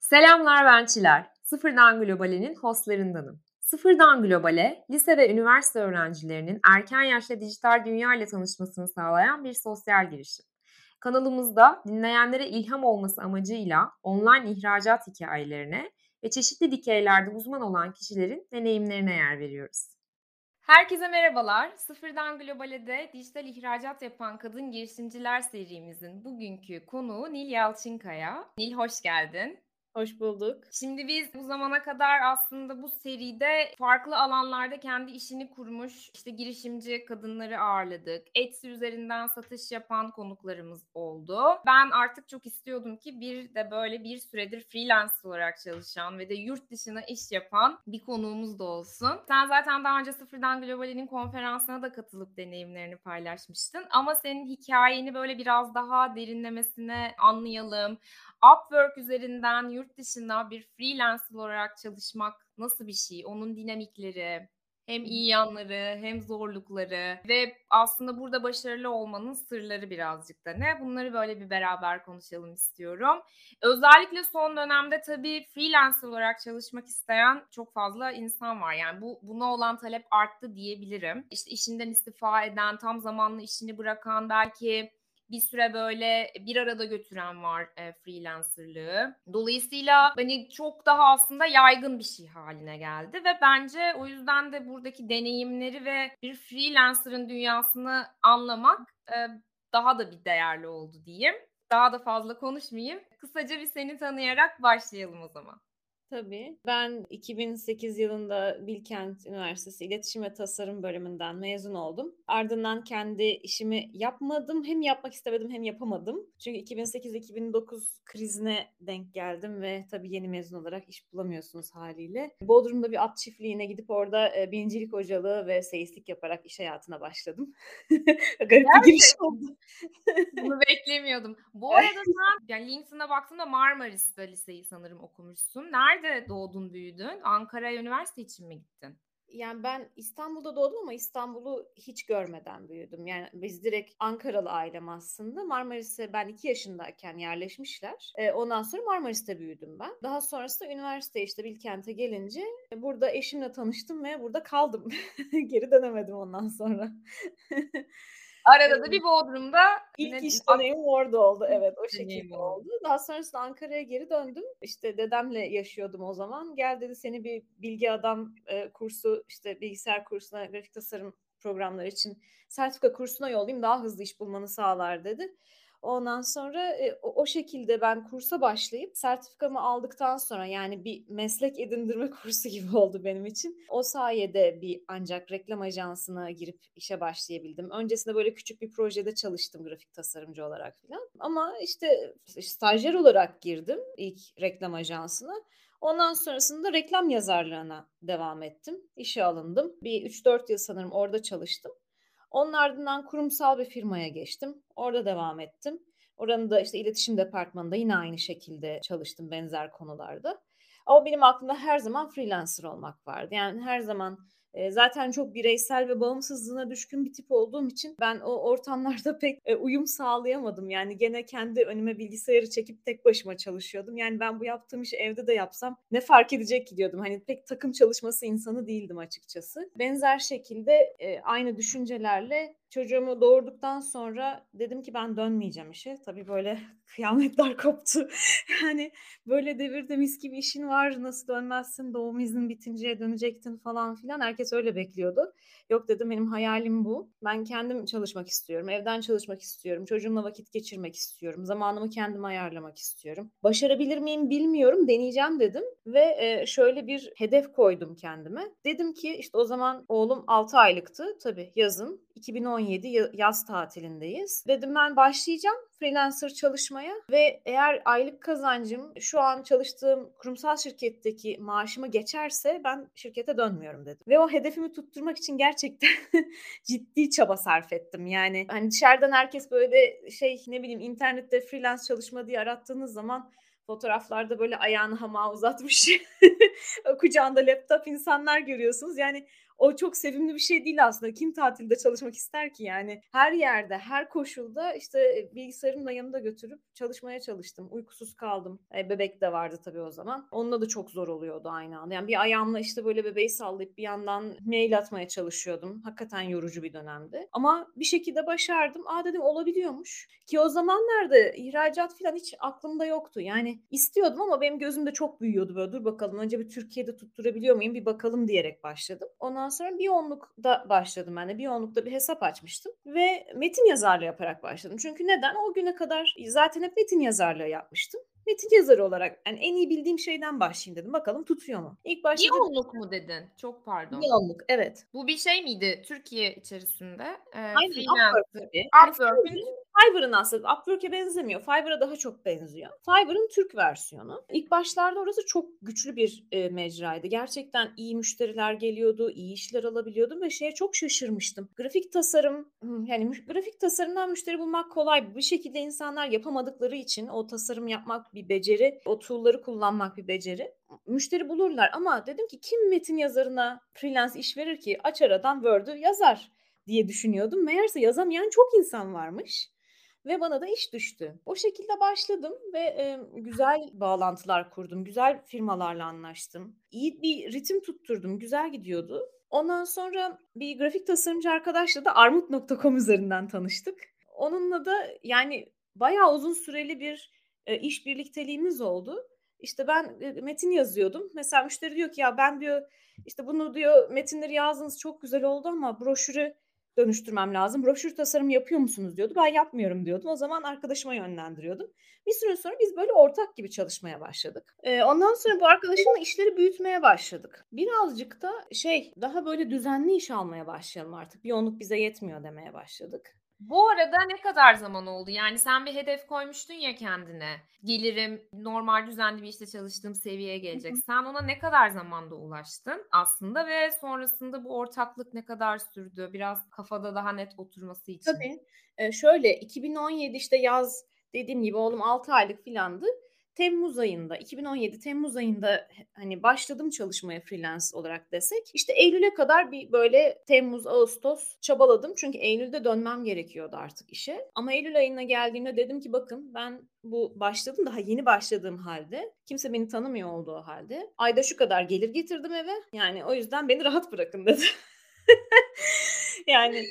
Selamlar ben Çiler. Sıfırdan Globale'nin hostlarındanım. Sıfırdan Globale, lise ve üniversite öğrencilerinin erken yaşta dijital dünya ile tanışmasını sağlayan bir sosyal girişim. Kanalımızda dinleyenlere ilham olması amacıyla online ihracat hikayelerine ve çeşitli dikeylerde uzman olan kişilerin deneyimlerine yer veriyoruz. Herkese merhabalar. Sıfırdan Globale'de dijital ihracat yapan kadın girişimciler serimizin bugünkü konuğu Nil Yalçınkaya. Nil hoş geldin. Hoş bulduk. Şimdi biz bu zamana kadar aslında bu seride farklı alanlarda kendi işini kurmuş işte girişimci kadınları ağırladık. Etsy üzerinden satış yapan konuklarımız oldu. Ben artık çok istiyordum ki bir de böyle bir süredir freelance olarak çalışan ve de yurt dışına iş yapan bir konuğumuz da olsun. Sen zaten daha önce Sıfırdan Global'in konferansına da katılıp deneyimlerini paylaşmıştın. Ama senin hikayeni böyle biraz daha derinlemesine anlayalım Upwork üzerinden yurt dışında bir freelancer olarak çalışmak nasıl bir şey? Onun dinamikleri, hem iyi yanları hem zorlukları ve aslında burada başarılı olmanın sırları birazcık da ne? Bunları böyle bir beraber konuşalım istiyorum. Özellikle son dönemde tabii freelancer olarak çalışmak isteyen çok fazla insan var. Yani bu buna olan talep arttı diyebilirim. İşte işinden istifa eden, tam zamanlı işini bırakan, belki bir süre böyle bir arada götüren var e, freelancerlığı. Dolayısıyla hani çok daha aslında yaygın bir şey haline geldi ve bence o yüzden de buradaki deneyimleri ve bir freelancer'ın dünyasını anlamak e, daha da bir değerli oldu diyeyim. Daha da fazla konuşmayayım. Kısaca bir seni tanıyarak başlayalım o zaman. Tabii. Ben 2008 yılında Bilkent Üniversitesi İletişim ve Tasarım bölümünden mezun oldum. Ardından kendi işimi yapmadım. Hem yapmak istemedim hem yapamadım. Çünkü 2008-2009 krizine denk geldim ve tabii yeni mezun olarak iş bulamıyorsunuz haliyle. Bodrum'da bir at çiftliğine gidip orada e, bincilik hocalığı ve seyislik yaparak iş hayatına başladım. Garip bir giriş oldu. Bunu beklemiyordum. Bu arada sen yani LinkedIn'a baktığımda Marmaris'te liseyi sanırım okumuşsun. Nerede nerede doğdun büyüdün? Ankara Üniversite için mi gittin? Yani ben İstanbul'da doğdum ama İstanbul'u hiç görmeden büyüdüm. Yani biz direkt Ankaralı ailem aslında. Marmaris'e ben iki yaşındayken yerleşmişler. E, ondan sonra Marmaris'te büyüdüm ben. Daha sonrasında üniversite işte Bilkent'e gelince burada eşimle tanıştım ve burada kaldım. Geri dönemedim ondan sonra. Arada da bir Bodrum'da ilk iş deneyimim orada oldu. Evet o şekilde oldu. Daha sonrasında Ankara'ya geri döndüm. İşte dedemle yaşıyordum o zaman. Gel dedi seni bir bilgi adam e, kursu işte bilgisayar kursuna grafik tasarım programları için sertifika kursuna yollayayım daha hızlı iş bulmanı sağlar dedi. Ondan sonra e, o, o şekilde ben kursa başlayıp sertifikamı aldıktan sonra yani bir meslek edindirme kursu gibi oldu benim için. O sayede bir ancak reklam ajansına girip işe başlayabildim. Öncesinde böyle küçük bir projede çalıştım grafik tasarımcı olarak falan. Ama işte stajyer olarak girdim ilk reklam ajansına. Ondan sonrasında reklam yazarlığına devam ettim. İşe alındım. Bir 3-4 yıl sanırım orada çalıştım. Onun ardından kurumsal bir firmaya geçtim. Orada devam ettim. Oranın da işte iletişim departmanında yine aynı şekilde çalıştım benzer konularda. Ama benim aklımda her zaman freelancer olmak vardı. Yani her zaman e, zaten çok bireysel ve bağımsızlığına düşkün bir tip olduğum için ben o ortamlarda pek e, uyum sağlayamadım. Yani gene kendi önüme bilgisayarı çekip tek başıma çalışıyordum. Yani ben bu yaptığım işi evde de yapsam ne fark edecek ki diyordum. Hani pek takım çalışması insanı değildim açıkçası. Benzer şekilde e, aynı düşüncelerle çocuğumu doğurduktan sonra dedim ki ben dönmeyeceğim işe. Tabii böyle kıyametler koptu. yani böyle devirde mis gibi işin var nasıl dönmezsin doğum iznin bitince dönecektin falan filan. Herkes öyle bekliyordu. Yok dedim benim hayalim bu. Ben kendim çalışmak istiyorum. Evden çalışmak istiyorum. Çocuğumla vakit geçirmek istiyorum. Zamanımı kendim ayarlamak istiyorum. Başarabilir miyim bilmiyorum. Deneyeceğim dedim. Ve şöyle bir hedef koydum kendime. Dedim ki işte o zaman oğlum 6 aylıktı. Tabii yazın 2017 yaz tatilindeyiz. Dedim ben başlayacağım freelancer çalışmaya ve eğer aylık kazancım şu an çalıştığım kurumsal şirketteki maaşımı geçerse ben şirkete dönmüyorum dedim. Ve o hedefimi tutturmak için gerçekten ciddi çaba sarf ettim. Yani hani dışarıdan herkes böyle şey ne bileyim internette freelance çalışma diye arattığınız zaman fotoğraflarda böyle ayağını hamağa uzatmış kucağında laptop insanlar görüyorsunuz. Yani o çok sevimli bir şey değil aslında. Kim tatilde çalışmak ister ki yani? Her yerde, her koşulda işte bilgisayar bilgisayarımla yanımda götürüp çalışmaya çalıştım. Uykusuz kaldım. E, bebek de vardı tabii o zaman. Onunla da çok zor oluyordu aynı anda. Yani bir ayağımla işte böyle bebeği sallayıp bir yandan mail atmaya çalışıyordum. Hakikaten yorucu bir dönemdi. Ama bir şekilde başardım. Aa dedim olabiliyormuş. Ki o zamanlarda ihracat falan hiç aklımda yoktu. Yani istiyordum ama benim gözümde çok büyüyordu böyle. Dur bakalım önce bir Türkiye'de tutturabiliyor muyum bir bakalım diyerek başladım. Ondan sonra bir onlukta başladım ben de. Bir onlukta bir hesap açmıştım ve metin yazarlığı yaparak başladım. Çünkü neden? O güne kadar zaten hep metin yazarlığı yapmıştım metin yazarı olarak yani en iyi bildiğim şeyden başlayayım dedim. Bakalım tutuyor mu? İlk başta Biyonluk mu dedin? Çok pardon. Biyonluk evet. Bu bir şey miydi Türkiye içerisinde? Ee, Aynen Upwork tabii. Upwork'ün Fiverr'ın aslında Upwork'e benzemiyor. Fiverr'a daha çok benziyor. Fiverr'ın Türk versiyonu. İlk başlarda orası çok güçlü bir e, mecraydı. Gerçekten iyi müşteriler geliyordu, iyi işler alabiliyordum ve şeye çok şaşırmıştım. Grafik tasarım, yani grafik tasarımdan müşteri bulmak kolay. Bir şekilde insanlar yapamadıkları için o tasarım yapmak bir beceri, o tool'ları kullanmak bir beceri. Müşteri bulurlar ama dedim ki kim metin yazarına freelance iş verir ki aç aradan Word'ü yazar diye düşünüyordum. Meğerse yazamayan çok insan varmış ve bana da iş düştü. O şekilde başladım ve e, güzel bağlantılar kurdum. Güzel firmalarla anlaştım. İyi bir ritim tutturdum. Güzel gidiyordu. Ondan sonra bir grafik tasarımcı arkadaşla da armut.com üzerinden tanıştık. Onunla da yani bayağı uzun süreli bir e, iş birlikteliğimiz oldu. İşte ben e, metin yazıyordum. Mesela müşteri diyor ki ya ben diyor işte bunu diyor metinleri yazdınız çok güzel oldu ama broşürü dönüştürmem lazım. Broşür tasarım yapıyor musunuz diyordu. Ben yapmıyorum diyordum. O zaman arkadaşıma yönlendiriyordum. Bir süre sonra biz böyle ortak gibi çalışmaya başladık. Ee, ondan sonra bu arkadaşımla işleri büyütmeye başladık. Birazcık da şey daha böyle düzenli iş almaya başlayalım artık. Bir onluk bize yetmiyor demeye başladık. Bu arada ne kadar zaman oldu? Yani sen bir hedef koymuştun ya kendine. Gelirim normal düzenli bir işte çalıştığım seviyeye gelecek. Sen ona ne kadar zamanda ulaştın aslında ve sonrasında bu ortaklık ne kadar sürdü? Biraz kafada daha net oturması için. Tabii. Ee, şöyle 2017 işte yaz dediğim gibi oğlum 6 aylık filandı. Temmuz ayında 2017 Temmuz ayında hani başladım çalışmaya freelance olarak desek işte Eylül'e kadar bir böyle Temmuz Ağustos çabaladım çünkü Eylül'de dönmem gerekiyordu artık işe. Ama Eylül ayına geldiğimde dedim ki bakın ben bu başladım daha yeni başladığım halde kimse beni tanımıyor olduğu halde ayda şu kadar gelir getirdim eve yani o yüzden beni rahat bırakın dedi. yani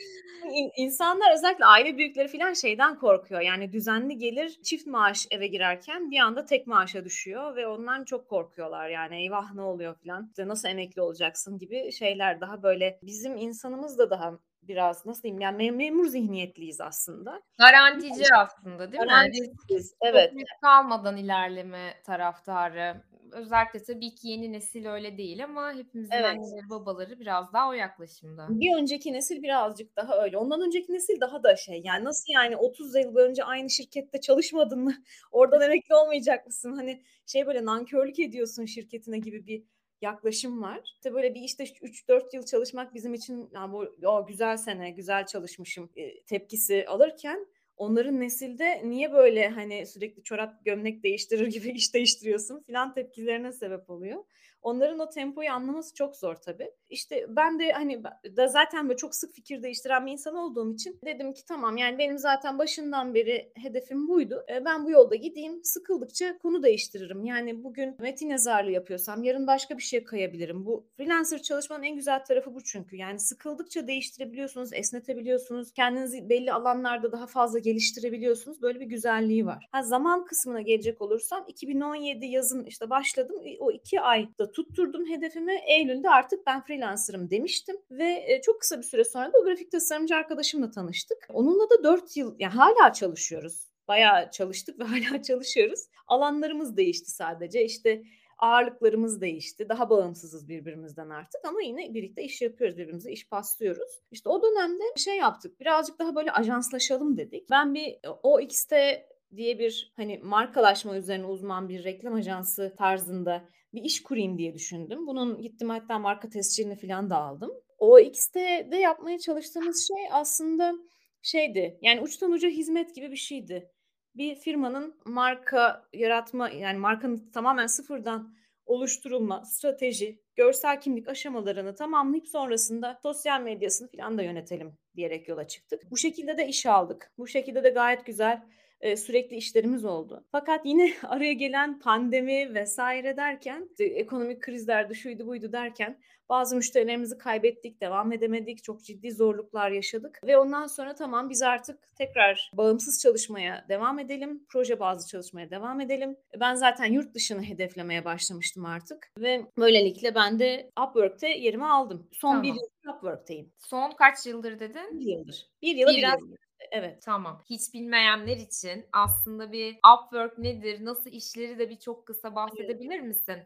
insanlar özellikle aile büyükleri falan şeyden korkuyor. Yani düzenli gelir çift maaş eve girerken bir anda tek maaşa düşüyor ve ondan çok korkuyorlar. Yani eyvah ne oluyor falan. İşte nasıl emekli olacaksın gibi şeyler daha böyle bizim insanımız da daha biraz nasıl diyeyim yani mem- memur zihniyetliyiz aslında. Garantici aslında değil Garanticiyiz, mi? Evet. kalmadan ilerleme taraftarı özellikle tabii ki yeni nesil öyle değil ama hepimizin evet. anneleri babaları biraz daha o yaklaşımda. Bir önceki nesil birazcık daha öyle. Ondan önceki nesil daha da şey yani nasıl yani 30 yıl önce aynı şirkette çalışmadın mı? Oradan emekli olmayacak mısın? Hani şey böyle nankörlük ediyorsun şirketine gibi bir yaklaşım var. İşte böyle bir işte 3-4 yıl çalışmak bizim için yani bu o güzel sene, güzel çalışmışım e, tepkisi alırken onların nesilde niye böyle hani sürekli çorap gömlek değiştirir gibi iş değiştiriyorsun filan tepkilerine sebep oluyor. Onların o tempoyu anlaması çok zor tabii. İşte ben de hani da zaten böyle çok sık fikir değiştiren bir insan olduğum için dedim ki tamam yani benim zaten başından beri hedefim buydu. E, ben bu yolda gideyim. Sıkıldıkça konu değiştiririm. Yani bugün metin yazarlığı yapıyorsam yarın başka bir şeye kayabilirim. Bu freelancer çalışmanın en güzel tarafı bu çünkü. Yani sıkıldıkça değiştirebiliyorsunuz, esnetebiliyorsunuz. Kendinizi belli alanlarda daha fazla geliştirebiliyorsunuz. Böyle bir güzelliği var. Ha, zaman kısmına gelecek olursam 2017 yazın işte başladım. O iki ayda tutturdum hedefimi. Eylül'de artık ben freelancer'ım demiştim ve e, çok kısa bir süre sonra da o grafik tasarımcı arkadaşımla tanıştık. Onunla da 4 yıl yani hala çalışıyoruz. Bayağı çalıştık ve hala çalışıyoruz. Alanlarımız değişti sadece. İşte ağırlıklarımız değişti. Daha bağımsızız birbirimizden artık ama yine birlikte iş yapıyoruz birbirimize, iş paslıyoruz. İşte o dönemde şey yaptık. Birazcık daha böyle ajanslaşalım dedik. Ben bir e, o X'te diye bir hani markalaşma üzerine uzman bir reklam ajansı tarzında bir iş kurayım diye düşündüm. Bunun gittim hatta marka tescilini falan da aldım. O X'te de yapmaya çalıştığımız şey aslında şeydi. Yani uçtan uca hizmet gibi bir şeydi. Bir firmanın marka yaratma yani markanın tamamen sıfırdan oluşturulma, strateji, görsel kimlik aşamalarını tamamlayıp sonrasında sosyal medyasını falan da yönetelim diyerek yola çıktık. Bu şekilde de iş aldık. Bu şekilde de gayet güzel e, sürekli işlerimiz oldu. Fakat yine araya gelen pandemi vesaire derken ekonomik krizler şuydu buydu derken bazı müşterilerimizi kaybettik, devam edemedik, çok ciddi zorluklar yaşadık ve ondan sonra tamam biz artık tekrar bağımsız çalışmaya devam edelim, proje bazlı çalışmaya devam edelim. Ben zaten yurt dışını hedeflemeye başlamıştım artık ve böylelikle ben de Upwork'te yerimi aldım. Son tamam. bir yıl Upwork'teyim. Son kaç yıldır dedin? Bir yıldır. Bir yıla bir biraz yıl. Evet. Tamam. Hiç bilmeyenler için aslında bir Upwork nedir, nasıl işleri de bir çok kısa bahsedebilir misin?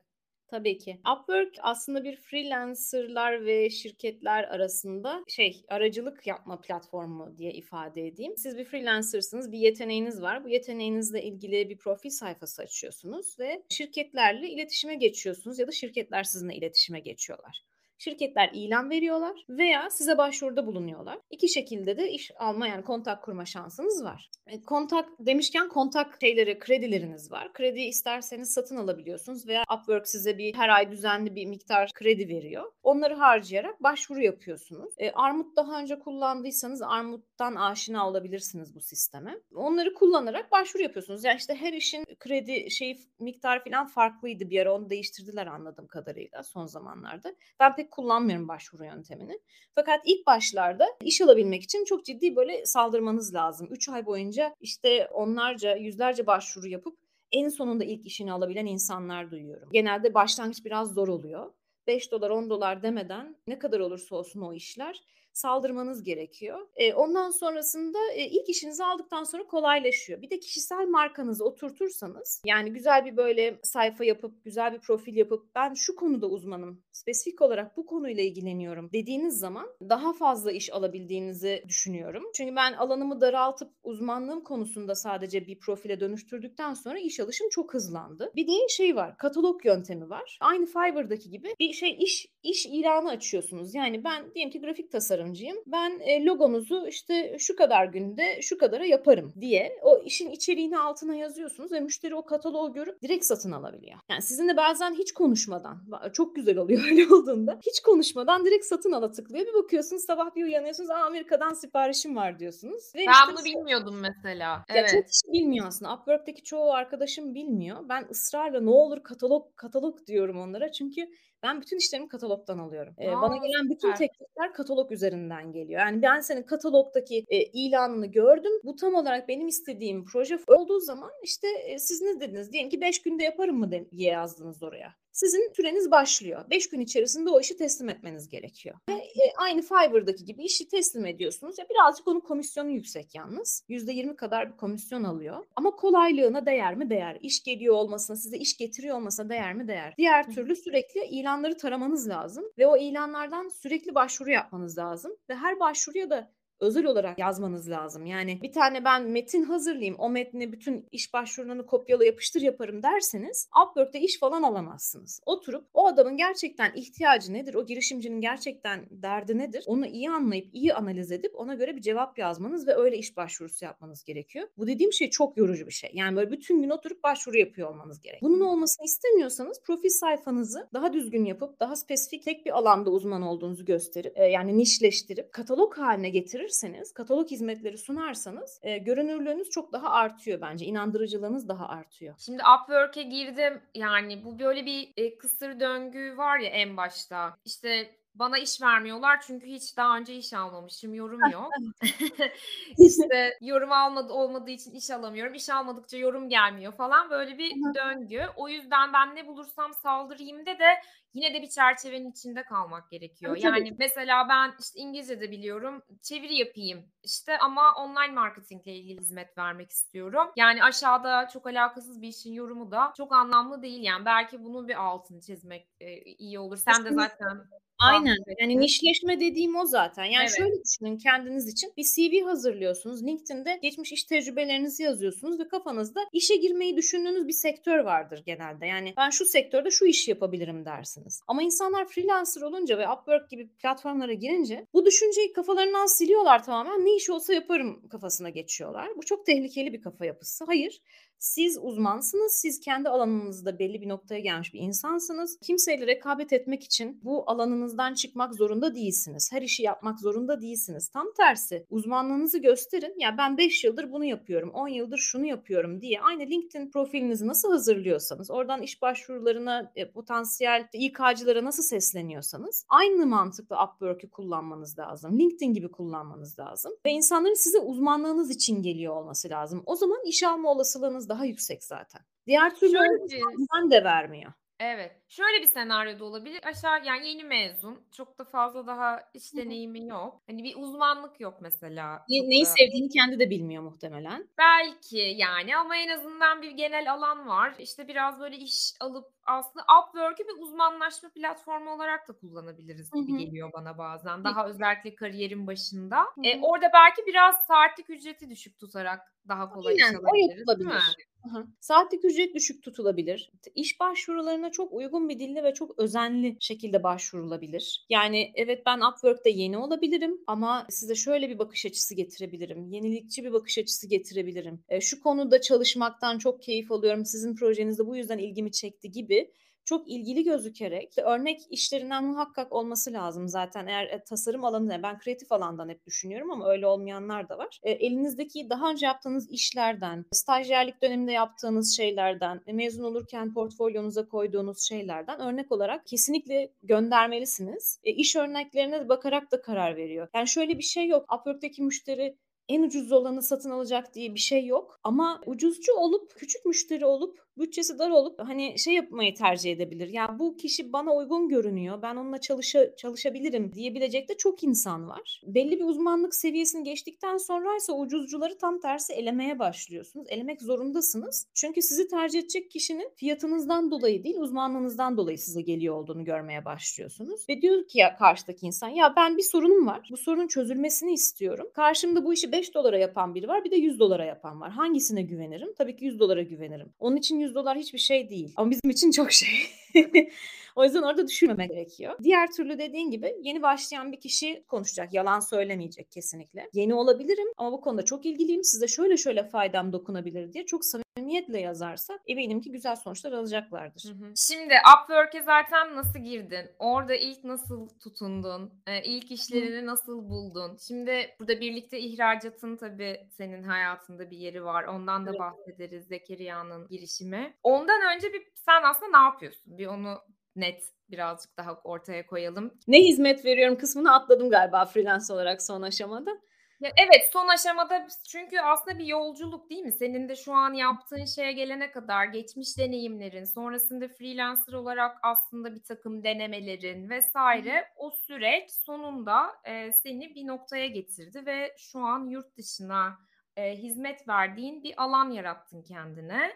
Tabii ki. Upwork aslında bir freelancerlar ve şirketler arasında şey aracılık yapma platformu diye ifade edeyim. Siz bir freelancersınız, bir yeteneğiniz var. Bu yeteneğinizle ilgili bir profil sayfası açıyorsunuz ve şirketlerle iletişime geçiyorsunuz ya da şirketler sizinle iletişime geçiyorlar. Şirketler ilan veriyorlar veya size başvuruda bulunuyorlar. İki şekilde de iş alma yani kontak kurma şansınız var. E, kontak demişken kontak şeyleri, kredileriniz var. Kredi isterseniz satın alabiliyorsunuz veya Upwork size bir her ay düzenli bir miktar kredi veriyor. Onları harcayarak başvuru yapıyorsunuz. E, Armut daha önce kullandıysanız Armut'tan aşina olabilirsiniz bu sisteme. Onları kullanarak başvuru yapıyorsunuz. Yani işte her işin kredi şey miktar falan farklıydı bir ara onu değiştirdiler anladığım kadarıyla son zamanlarda. Ben pek kullanmıyorum başvuru yöntemini. Fakat ilk başlarda iş alabilmek için çok ciddi böyle saldırmanız lazım. 3 ay boyunca işte onlarca, yüzlerce başvuru yapıp en sonunda ilk işini alabilen insanlar duyuyorum. Genelde başlangıç biraz zor oluyor. 5 dolar 10 dolar demeden ne kadar olursa olsun o işler saldırmanız gerekiyor. E, ondan sonrasında e, ilk işinizi aldıktan sonra kolaylaşıyor. Bir de kişisel markanızı oturtursanız yani güzel bir böyle sayfa yapıp güzel bir profil yapıp ben şu konuda uzmanım, spesifik olarak bu konuyla ilgileniyorum dediğiniz zaman daha fazla iş alabildiğinizi düşünüyorum. Çünkü ben alanımı daraltıp uzmanlığım konusunda sadece bir profile dönüştürdükten sonra iş alışım çok hızlandı. Bir de şey var, katalog yöntemi var. Aynı Fiverr'daki gibi bir şey iş iş ilanı açıyorsunuz. Yani ben diyelim ki grafik tasarım tasarımcıyım. Ben e, logonuzu işte şu kadar günde şu kadara yaparım diye o işin içeriğini altına yazıyorsunuz ve müşteri o kataloğu görüp direkt satın alabiliyor. Yani sizinle bazen hiç konuşmadan çok güzel oluyor öyle olduğunda hiç konuşmadan direkt satın ala tıklıyor. Bir bakıyorsunuz sabah bir uyanıyorsunuz Aa, Amerika'dan siparişim var diyorsunuz. Ve ben işte bunu bilmiyordum mesela. Evet. Ya çok kişi bilmiyor aslında. Upwork'teki çoğu arkadaşım bilmiyor. Ben ısrarla ne olur katalog katalog diyorum onlara. Çünkü ben bütün işlerimi katalogdan alıyorum. Ee, Aa, bana gelen bütün süper. teklifler katalog üzerinden geliyor. Yani ben senin katalogdaki e, ilanını gördüm. Bu tam olarak benim istediğim proje olduğu zaman işte e, siz ne dediniz? Diyelim ki 5 günde yaparım mı diye yazdınız oraya sizin süreniz başlıyor. 5 gün içerisinde o işi teslim etmeniz gerekiyor. Ve e, aynı Fiverr'daki gibi işi teslim ediyorsunuz. Ya birazcık onun komisyonu yüksek yalnız. %20 kadar bir komisyon alıyor. Ama kolaylığına değer mi? Değer. İş geliyor olmasına, size iş getiriyor olmasına değer mi? Değer. Diğer türlü sürekli ilanları taramanız lazım ve o ilanlardan sürekli başvuru yapmanız lazım ve her başvuruya da özel olarak yazmanız lazım. Yani bir tane ben metin hazırlayayım, o metni bütün iş başvurularını kopyala yapıştır yaparım derseniz Upwork'te iş falan alamazsınız. Oturup o adamın gerçekten ihtiyacı nedir, o girişimcinin gerçekten derdi nedir onu iyi anlayıp iyi analiz edip ona göre bir cevap yazmanız ve öyle iş başvurusu yapmanız gerekiyor. Bu dediğim şey çok yorucu bir şey. Yani böyle bütün gün oturup başvuru yapıyor olmanız gerek. Bunun olmasını istemiyorsanız profil sayfanızı daha düzgün yapıp daha spesifik tek bir alanda uzman olduğunuzu gösterip yani nişleştirip katalog haline getirir verirseniz, katalog hizmetleri sunarsanız e, görünürlüğünüz çok daha artıyor bence. İnandırıcılığınız daha artıyor. Şimdi Upwork'e girdim. Yani bu böyle bir e, kısır döngü var ya en başta. İşte bana iş vermiyorlar çünkü hiç daha önce iş almamışım. Yorum yok. İşte yorum almadı olmadığı için iş alamıyorum. İş almadıkça yorum gelmiyor falan böyle bir döngü. O yüzden ben ne bulursam saldırayım de de yine de bir çerçevenin içinde kalmak gerekiyor. Tabii, yani tabii. mesela ben işte İngilizce de biliyorum. Çeviri yapayım işte ama online marketingle ilgili hizmet vermek istiyorum. Yani aşağıda çok alakasız bir işin yorumu da çok anlamlı değil. Yani belki bunun bir altını çizmek e, iyi olur. Sen de zaten Aynen. Yani nişleşme dediğim o zaten. Yani evet. şöyle düşünün kendiniz için bir CV hazırlıyorsunuz. LinkedIn'de geçmiş iş tecrübelerinizi yazıyorsunuz ve kafanızda işe girmeyi düşündüğünüz bir sektör vardır genelde. Yani ben şu sektörde şu işi yapabilirim dersiniz. Ama insanlar freelancer olunca ve Upwork gibi platformlara girince bu düşünceyi kafalarından siliyorlar tamamen. Ne iş olsa yaparım kafasına geçiyorlar. Bu çok tehlikeli bir kafa yapısı. Hayır Siz uzmansınız, siz kendi alanınızda belli bir noktaya gelmiş bir insansınız. Kimseyle rekabet etmek için bu alanınızdan çıkmak zorunda değilsiniz. Her işi yapmak zorunda değilsiniz. Tam tersi uzmanlığınızı gösterin. Ya ben 5 yıldır bunu yapıyorum, 10 yıldır şunu yapıyorum diye aynı LinkedIn profilinizi nasıl hazırlıyorsanız, oradan iş başvurularına, e, potansiyel İK'cılara nasıl sesleniyorsanız aynı mantıkla Upwork'ü kullanmanız lazım. LinkedIn gibi kullanmanız lazım. Ve insanların size uzmanlığınız için geliyor olması lazım. O zaman iş alma olasılığınız daha yüksek zaten. Diğer türlü güven de vermiyor. Evet. Şöyle bir senaryo da olabilir. Aşağı yani yeni mezun. Çok da fazla daha iş deneyimi yok. Hani bir uzmanlık yok mesela. Ne, neyi da... sevdiğini kendi de bilmiyor muhtemelen. Belki yani ama en azından bir genel alan var. İşte biraz böyle iş alıp aslında Upwork'ü bir uzmanlaşma platformu olarak da kullanabiliriz gibi Hı-hı. geliyor bana bazen. Daha özellikle kariyerin başında. E, orada belki biraz saatlik ücreti düşük tutarak daha kolay Aynen, iş alabiliriz. Hı Saatlik ücret düşük tutulabilir. İş başvurularına çok uygun bir dille ve çok özenli şekilde başvurulabilir. Yani evet ben Upwork'ta yeni olabilirim ama size şöyle bir bakış açısı getirebilirim. Yenilikçi bir bakış açısı getirebilirim. E, şu konuda çalışmaktan çok keyif alıyorum. Sizin projenizde bu yüzden ilgimi çekti gibi çok ilgili gözükerek örnek işlerinden muhakkak olması lazım zaten eğer e, tasarım alanı ben kreatif alandan hep düşünüyorum ama öyle olmayanlar da var. E, elinizdeki daha önce yaptığınız işlerden, stajyerlik döneminde yaptığınız şeylerden, e, mezun olurken portfolyonuza koyduğunuz şeylerden örnek olarak kesinlikle göndermelisiniz. E, iş örneklerine bakarak da karar veriyor. Yani şöyle bir şey yok. Upwork'taki müşteri en ucuz olanı satın alacak diye bir şey yok. Ama ucuzcu olup, küçük müşteri olup bütçesi dar olup hani şey yapmayı tercih edebilir. Ya yani bu kişi bana uygun görünüyor. Ben onunla çalışa, çalışabilirim diyebilecek de çok insan var. Belli bir uzmanlık seviyesini geçtikten sonra ise ucuzcuları tam tersi elemeye başlıyorsunuz. Elemek zorundasınız. Çünkü sizi tercih edecek kişinin fiyatınızdan dolayı değil uzmanlığınızdan dolayı size geliyor olduğunu görmeye başlıyorsunuz. Ve diyor ki ya karşıdaki insan ya ben bir sorunum var. Bu sorunun çözülmesini istiyorum. Karşımda bu işi 5 dolara yapan biri var bir de 100 dolara yapan var. Hangisine güvenirim? Tabii ki 100 dolara güvenirim. Onun için 100 dolar hiçbir şey değil. Ama bizim için çok şey. o yüzden orada düşünmemek gerekiyor. Diğer türlü dediğin gibi yeni başlayan bir kişi konuşacak. Yalan söylemeyecek kesinlikle. Yeni olabilirim ama bu konuda çok ilgiliyim. Size şöyle şöyle faydam dokunabilir diye çok samimiyetle yazarsa eminim ki güzel sonuçlar alacaklardır. Hı hı. Şimdi Upwork'e zaten nasıl girdin? Orada ilk nasıl tutundun? Ee, ilk işlerini hı. nasıl buldun? Şimdi burada birlikte ihracatın tabii senin hayatında bir yeri var. Ondan da evet. bahsederiz Zekeriya'nın girişimi. Ondan önce bir sen aslında ne yapıyorsun? Bir onu net birazcık daha ortaya koyalım. Ne hizmet veriyorum kısmını atladım galiba freelance olarak son aşamada. Ya evet son aşamada çünkü aslında bir yolculuk değil mi? Senin de şu an yaptığın şeye gelene kadar geçmiş deneyimlerin, sonrasında freelancer olarak aslında bir takım denemelerin vesaire o süreç sonunda e, seni bir noktaya getirdi ve şu an yurt dışına e, hizmet verdiğin bir alan yarattın kendine.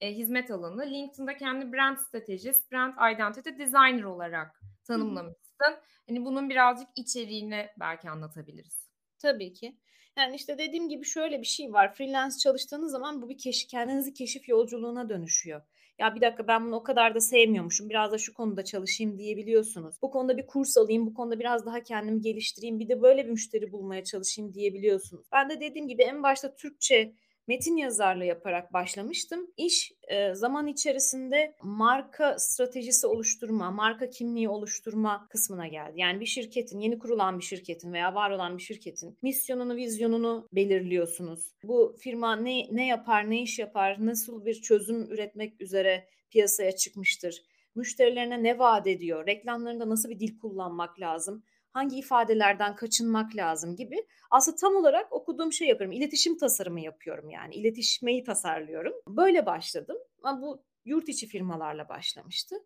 E, hizmet alanı. LinkedIn'da kendi brand stratejist, brand identity designer olarak tanımlamışsın. Hani bunun birazcık içeriğini belki anlatabiliriz. Tabii ki. Yani işte dediğim gibi şöyle bir şey var. Freelance çalıştığınız zaman bu bir keşif, kendinizi keşif yolculuğuna dönüşüyor. Ya bir dakika ben bunu o kadar da sevmiyormuşum. Biraz da şu konuda çalışayım diyebiliyorsunuz. Bu konuda bir kurs alayım, bu konuda biraz daha kendimi geliştireyim. Bir de böyle bir müşteri bulmaya çalışayım diyebiliyorsunuz. Ben de dediğim gibi en başta Türkçe metin yazarlığı yaparak başlamıştım. İş e, zaman içerisinde marka stratejisi oluşturma, marka kimliği oluşturma kısmına geldi. Yani bir şirketin, yeni kurulan bir şirketin veya var olan bir şirketin misyonunu, vizyonunu belirliyorsunuz. Bu firma ne, ne yapar, ne iş yapar, nasıl bir çözüm üretmek üzere piyasaya çıkmıştır? Müşterilerine ne vaat ediyor? Reklamlarında nasıl bir dil kullanmak lazım? Hangi ifadelerden kaçınmak lazım gibi. Aslında tam olarak okuduğum şey yapıyorum. İletişim tasarımı yapıyorum yani. İletişmeyi tasarlıyorum. Böyle başladım. Ama bu yurt içi firmalarla başlamıştı.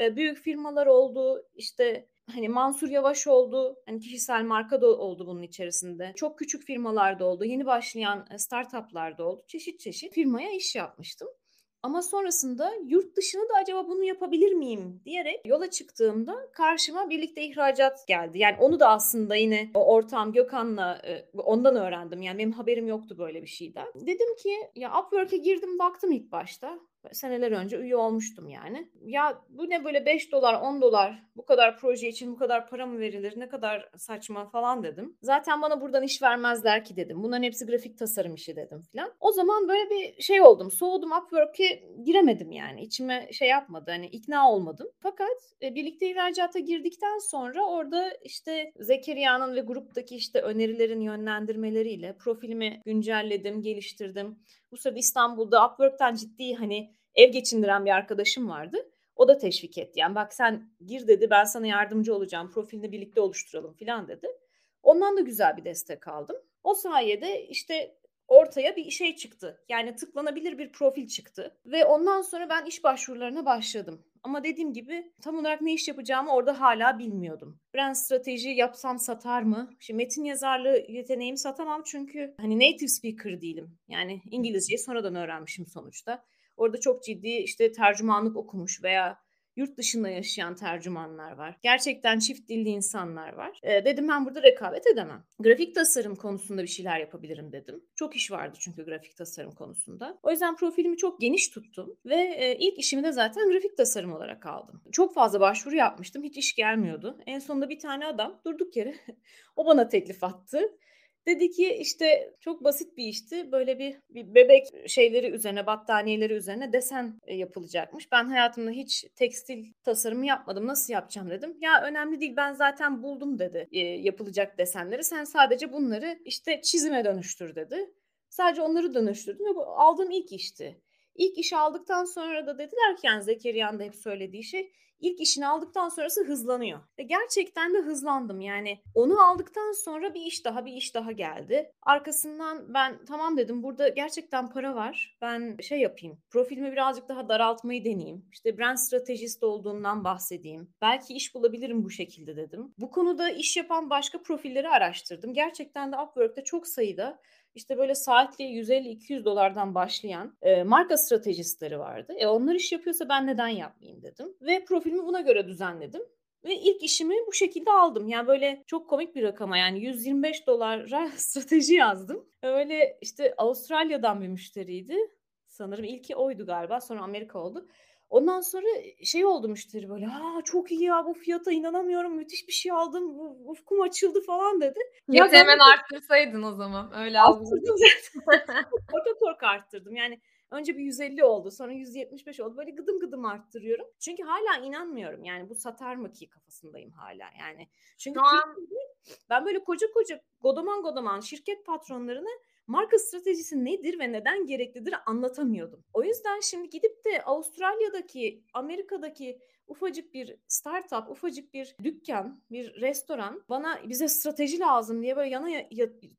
Büyük firmalar oldu. İşte hani Mansur Yavaş oldu. Hani kişisel marka da oldu bunun içerisinde. Çok küçük firmalarda oldu. Yeni başlayan startuplarda oldu. Çeşit çeşit firmaya iş yapmıştım. Ama sonrasında yurt dışına da acaba bunu yapabilir miyim diyerek yola çıktığımda karşıma birlikte ihracat geldi. Yani onu da aslında yine o ortağım Gökhan'la e, ondan öğrendim. Yani benim haberim yoktu böyle bir şeyden. Dedim ki ya Upwork'e girdim baktım ilk başta. Seneler önce üye olmuştum yani. Ya bu ne böyle 5 dolar 10 dolar bu kadar proje için bu kadar para mı verilir ne kadar saçma falan dedim. Zaten bana buradan iş vermezler ki dedim. Bunların hepsi grafik tasarım işi dedim falan. O zaman böyle bir şey oldum soğudum Upwork'e giremedim yani. İçime şey yapmadı hani ikna olmadım. Fakat e, birlikte ihracata girdikten sonra orada işte Zekeriya'nın ve gruptaki işte önerilerin yönlendirmeleriyle profilimi güncelledim, geliştirdim. Bu sırada İstanbul'da Upwork'tan ciddi hani ev geçindiren bir arkadaşım vardı. O da teşvik etti. Yani bak sen gir dedi ben sana yardımcı olacağım. Profilini birlikte oluşturalım filan dedi. Ondan da güzel bir destek aldım. O sayede işte ortaya bir şey çıktı. Yani tıklanabilir bir profil çıktı. Ve ondan sonra ben iş başvurularına başladım. Ama dediğim gibi tam olarak ne iş yapacağımı orada hala bilmiyordum. Brand strateji yapsam satar mı? Şimdi metin yazarlığı yeteneğimi satamam çünkü hani native speaker değilim. Yani İngilizceyi sonradan öğrenmişim sonuçta. Orada çok ciddi işte tercümanlık okumuş veya yurt dışında yaşayan tercümanlar var. Gerçekten çift dilli insanlar var. E, dedim ben burada rekabet edemem. Grafik tasarım konusunda bir şeyler yapabilirim dedim. Çok iş vardı çünkü grafik tasarım konusunda. O yüzden profilimi çok geniş tuttum ve e, ilk işimi de zaten grafik tasarım olarak aldım. Çok fazla başvuru yapmıştım. Hiç iş gelmiyordu. En sonunda bir tane adam durduk yere o bana teklif attı. Dedi ki işte çok basit bir işti. Böyle bir, bir bebek şeyleri üzerine, battaniyeleri üzerine desen e, yapılacakmış. Ben hayatımda hiç tekstil tasarımı yapmadım. Nasıl yapacağım dedim. Ya önemli değil ben zaten buldum dedi e, yapılacak desenleri. Sen sadece bunları işte çizime dönüştür dedi. Sadece onları dönüştürdüm ve bu aldığım ilk işti. İlk iş aldıktan sonra da dediler ki yani Zekeriya'nın da hep söylediği şey ilk işini aldıktan sonrası hızlanıyor. Ve gerçekten de hızlandım. Yani onu aldıktan sonra bir iş daha bir iş daha geldi. Arkasından ben tamam dedim burada gerçekten para var. Ben şey yapayım. Profilimi birazcık daha daraltmayı deneyeyim. İşte brand stratejist olduğumdan bahsedeyim. Belki iş bulabilirim bu şekilde dedim. Bu konuda iş yapan başka profilleri araştırdım. Gerçekten de Upwork'te çok sayıda işte böyle saatliğe 150-200 dolardan başlayan e, marka stratejistleri vardı. E onlar iş yapıyorsa ben neden yapmayayım dedim. Ve profilimi buna göre düzenledim. Ve ilk işimi bu şekilde aldım. Yani böyle çok komik bir rakama yani 125 dolara strateji yazdım. Öyle işte Avustralya'dan bir müşteriydi. Sanırım ilki oydu galiba sonra Amerika oldu. Ondan sonra şey oldu müşteri böyle aa çok iyi ya bu fiyata inanamıyorum müthiş bir şey aldım ufkum açıldı falan dedi. Ya hemen arttırsaydın o zaman öyle arttırdım zaten. korka korka arttırdım yani önce bir 150 oldu sonra 175 oldu böyle gıdım gıdım arttırıyorum. Çünkü hala inanmıyorum yani bu satar mı ki kafasındayım hala yani. Çünkü an... ben böyle koca koca godoman godoman şirket patronlarını marka stratejisi nedir ve neden gereklidir anlatamıyordum. O yüzden şimdi gidip de Avustralya'daki, Amerika'daki ufacık bir startup, ufacık bir dükkan, bir restoran bana bize strateji lazım diye böyle yana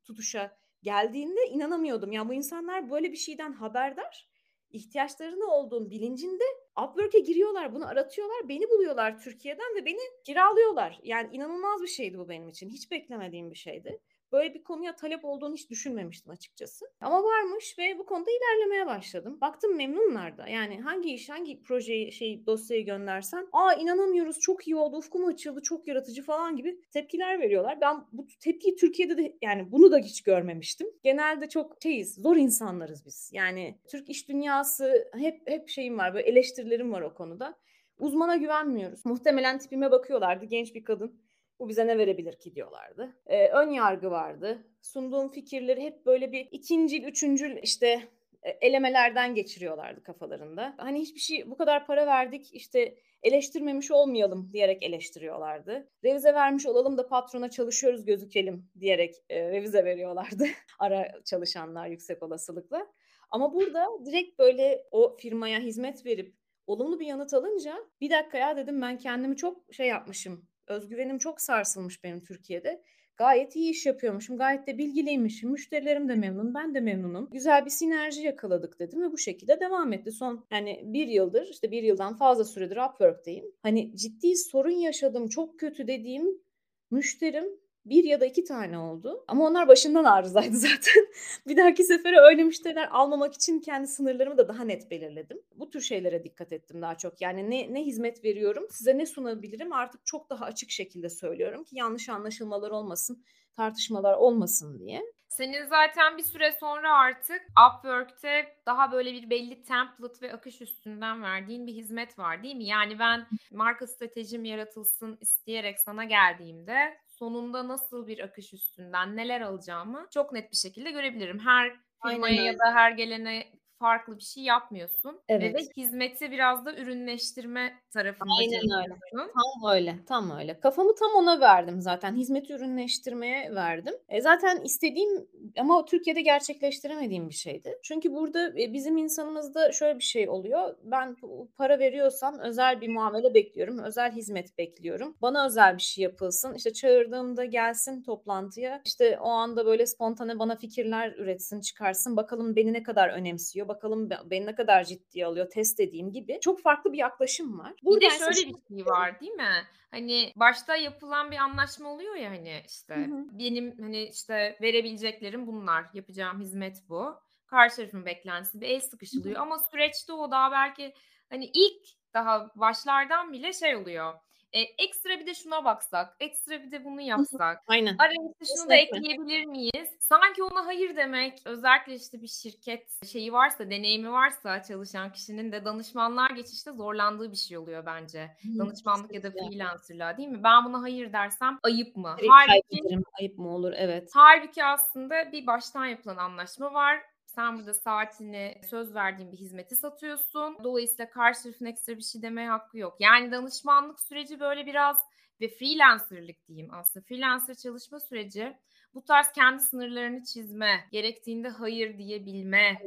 tutuşa geldiğinde inanamıyordum. Ya bu insanlar böyle bir şeyden haberdar ihtiyaçlarını olduğun bilincinde Upwork'e giriyorlar, bunu aratıyorlar, beni buluyorlar Türkiye'den ve beni kiralıyorlar. Yani inanılmaz bir şeydi bu benim için. Hiç beklemediğim bir şeydi. Böyle bir konuya talep olduğunu hiç düşünmemiştim açıkçası. Ama varmış ve bu konuda ilerlemeye başladım. Baktım memnunlar da. Yani hangi iş, hangi projeyi, şey dosyayı göndersem, aa inanamıyoruz çok iyi oldu, ufkum açıldı, çok yaratıcı falan gibi tepkiler veriyorlar. Ben bu tepkiyi Türkiye'de de yani bunu da hiç görmemiştim. Genelde çok şeyiz, zor insanlarız biz. Yani Türk iş dünyası hep hep şeyim var, böyle eleştirilerim var o konuda. Uzmana güvenmiyoruz. Muhtemelen tipime bakıyorlardı genç bir kadın bu bize ne verebilir ki diyorlardı. Ee, ön yargı vardı. Sunduğum fikirleri hep böyle bir ikinci, üçüncü işte e, elemelerden geçiriyorlardı kafalarında. Hani hiçbir şey bu kadar para verdik işte eleştirmemiş olmayalım diyerek eleştiriyorlardı. Revize vermiş olalım da patrona çalışıyoruz gözükelim diyerek e, revize veriyorlardı ara çalışanlar yüksek olasılıkla. Ama burada direkt böyle o firmaya hizmet verip olumlu bir yanıt alınca bir dakika ya dedim ben kendimi çok şey yapmışım özgüvenim çok sarsılmış benim Türkiye'de. Gayet iyi iş yapıyormuşum, gayet de bilgiliymişim, müşterilerim de memnun, ben de memnunum. Güzel bir sinerji yakaladık dedim ve bu şekilde devam etti. Son yani bir yıldır, işte bir yıldan fazla süredir Upwork'teyim. Hani ciddi sorun yaşadım, çok kötü dediğim müşterim bir ya da iki tane oldu. Ama onlar başından arızaydı zaten. bir dahaki sefere öyle müşteriler almamak için kendi sınırlarımı da daha net belirledim. Bu tür şeylere dikkat ettim daha çok. Yani ne, ne hizmet veriyorum, size ne sunabilirim artık çok daha açık şekilde söylüyorum ki yanlış anlaşılmalar olmasın, tartışmalar olmasın diye. Senin zaten bir süre sonra artık Upwork'te daha böyle bir belli template ve akış üstünden verdiğin bir hizmet var değil mi? Yani ben marka stratejim yaratılsın isteyerek sana geldiğimde sonunda nasıl bir akış üstünden neler alacağımı çok net bir şekilde görebilirim. Her firmaya ya da her gelene farklı bir şey yapmıyorsun. Evet. Ve hizmeti biraz da ürünleştirme tarafında Aynen öyle. Tam öyle. Tam öyle. Kafamı tam ona verdim zaten. Hizmeti ürünleştirmeye verdim. E zaten istediğim ama Türkiye'de gerçekleştiremediğim bir şeydi. Çünkü burada e, bizim insanımızda şöyle bir şey oluyor. Ben para veriyorsam özel bir muamele bekliyorum. Özel hizmet bekliyorum. Bana özel bir şey yapılsın. İşte çağırdığımda gelsin toplantıya. İşte o anda böyle spontane bana fikirler üretsin, çıkarsın. Bakalım beni ne kadar önemsiyor bakalım beni ne kadar ciddiye alıyor test dediğim gibi çok farklı bir yaklaşım var. Burada bir de şöyle bir şey var değil mi? Hani başta yapılan bir anlaşma oluyor ya hani işte hı hı. benim hani işte verebileceklerim bunlar yapacağım hizmet bu. Karşı tarafın beklentisi bir el sıkışılıyor hı hı. ama süreçte o daha belki hani ilk daha başlardan bile şey oluyor e, ekstra bir de şuna baksak, ekstra bir de bunu yapsak. Aynen. İşte şunu da ekleyebilir miyiz? Sanki ona hayır demek özellikle işte bir şirket şeyi varsa, deneyimi varsa çalışan kişinin de danışmanlar geçişte zorlandığı bir şey oluyor bence. Hı, Danışmanlık ya da freelancerlığa değil mi? Ben buna hayır dersem ayıp mı? Halbuki, ayıp mı olur? Evet. Halbuki aslında bir baştan yapılan anlaşma var sen burada saatini söz verdiğin bir hizmeti satıyorsun. Dolayısıyla karşı tarafın ekstra bir şey demeye hakkı yok. Yani danışmanlık süreci böyle biraz ve freelancerlık diyeyim aslında. Freelancer çalışma süreci bu tarz kendi sınırlarını çizme, gerektiğinde hayır diyebilme,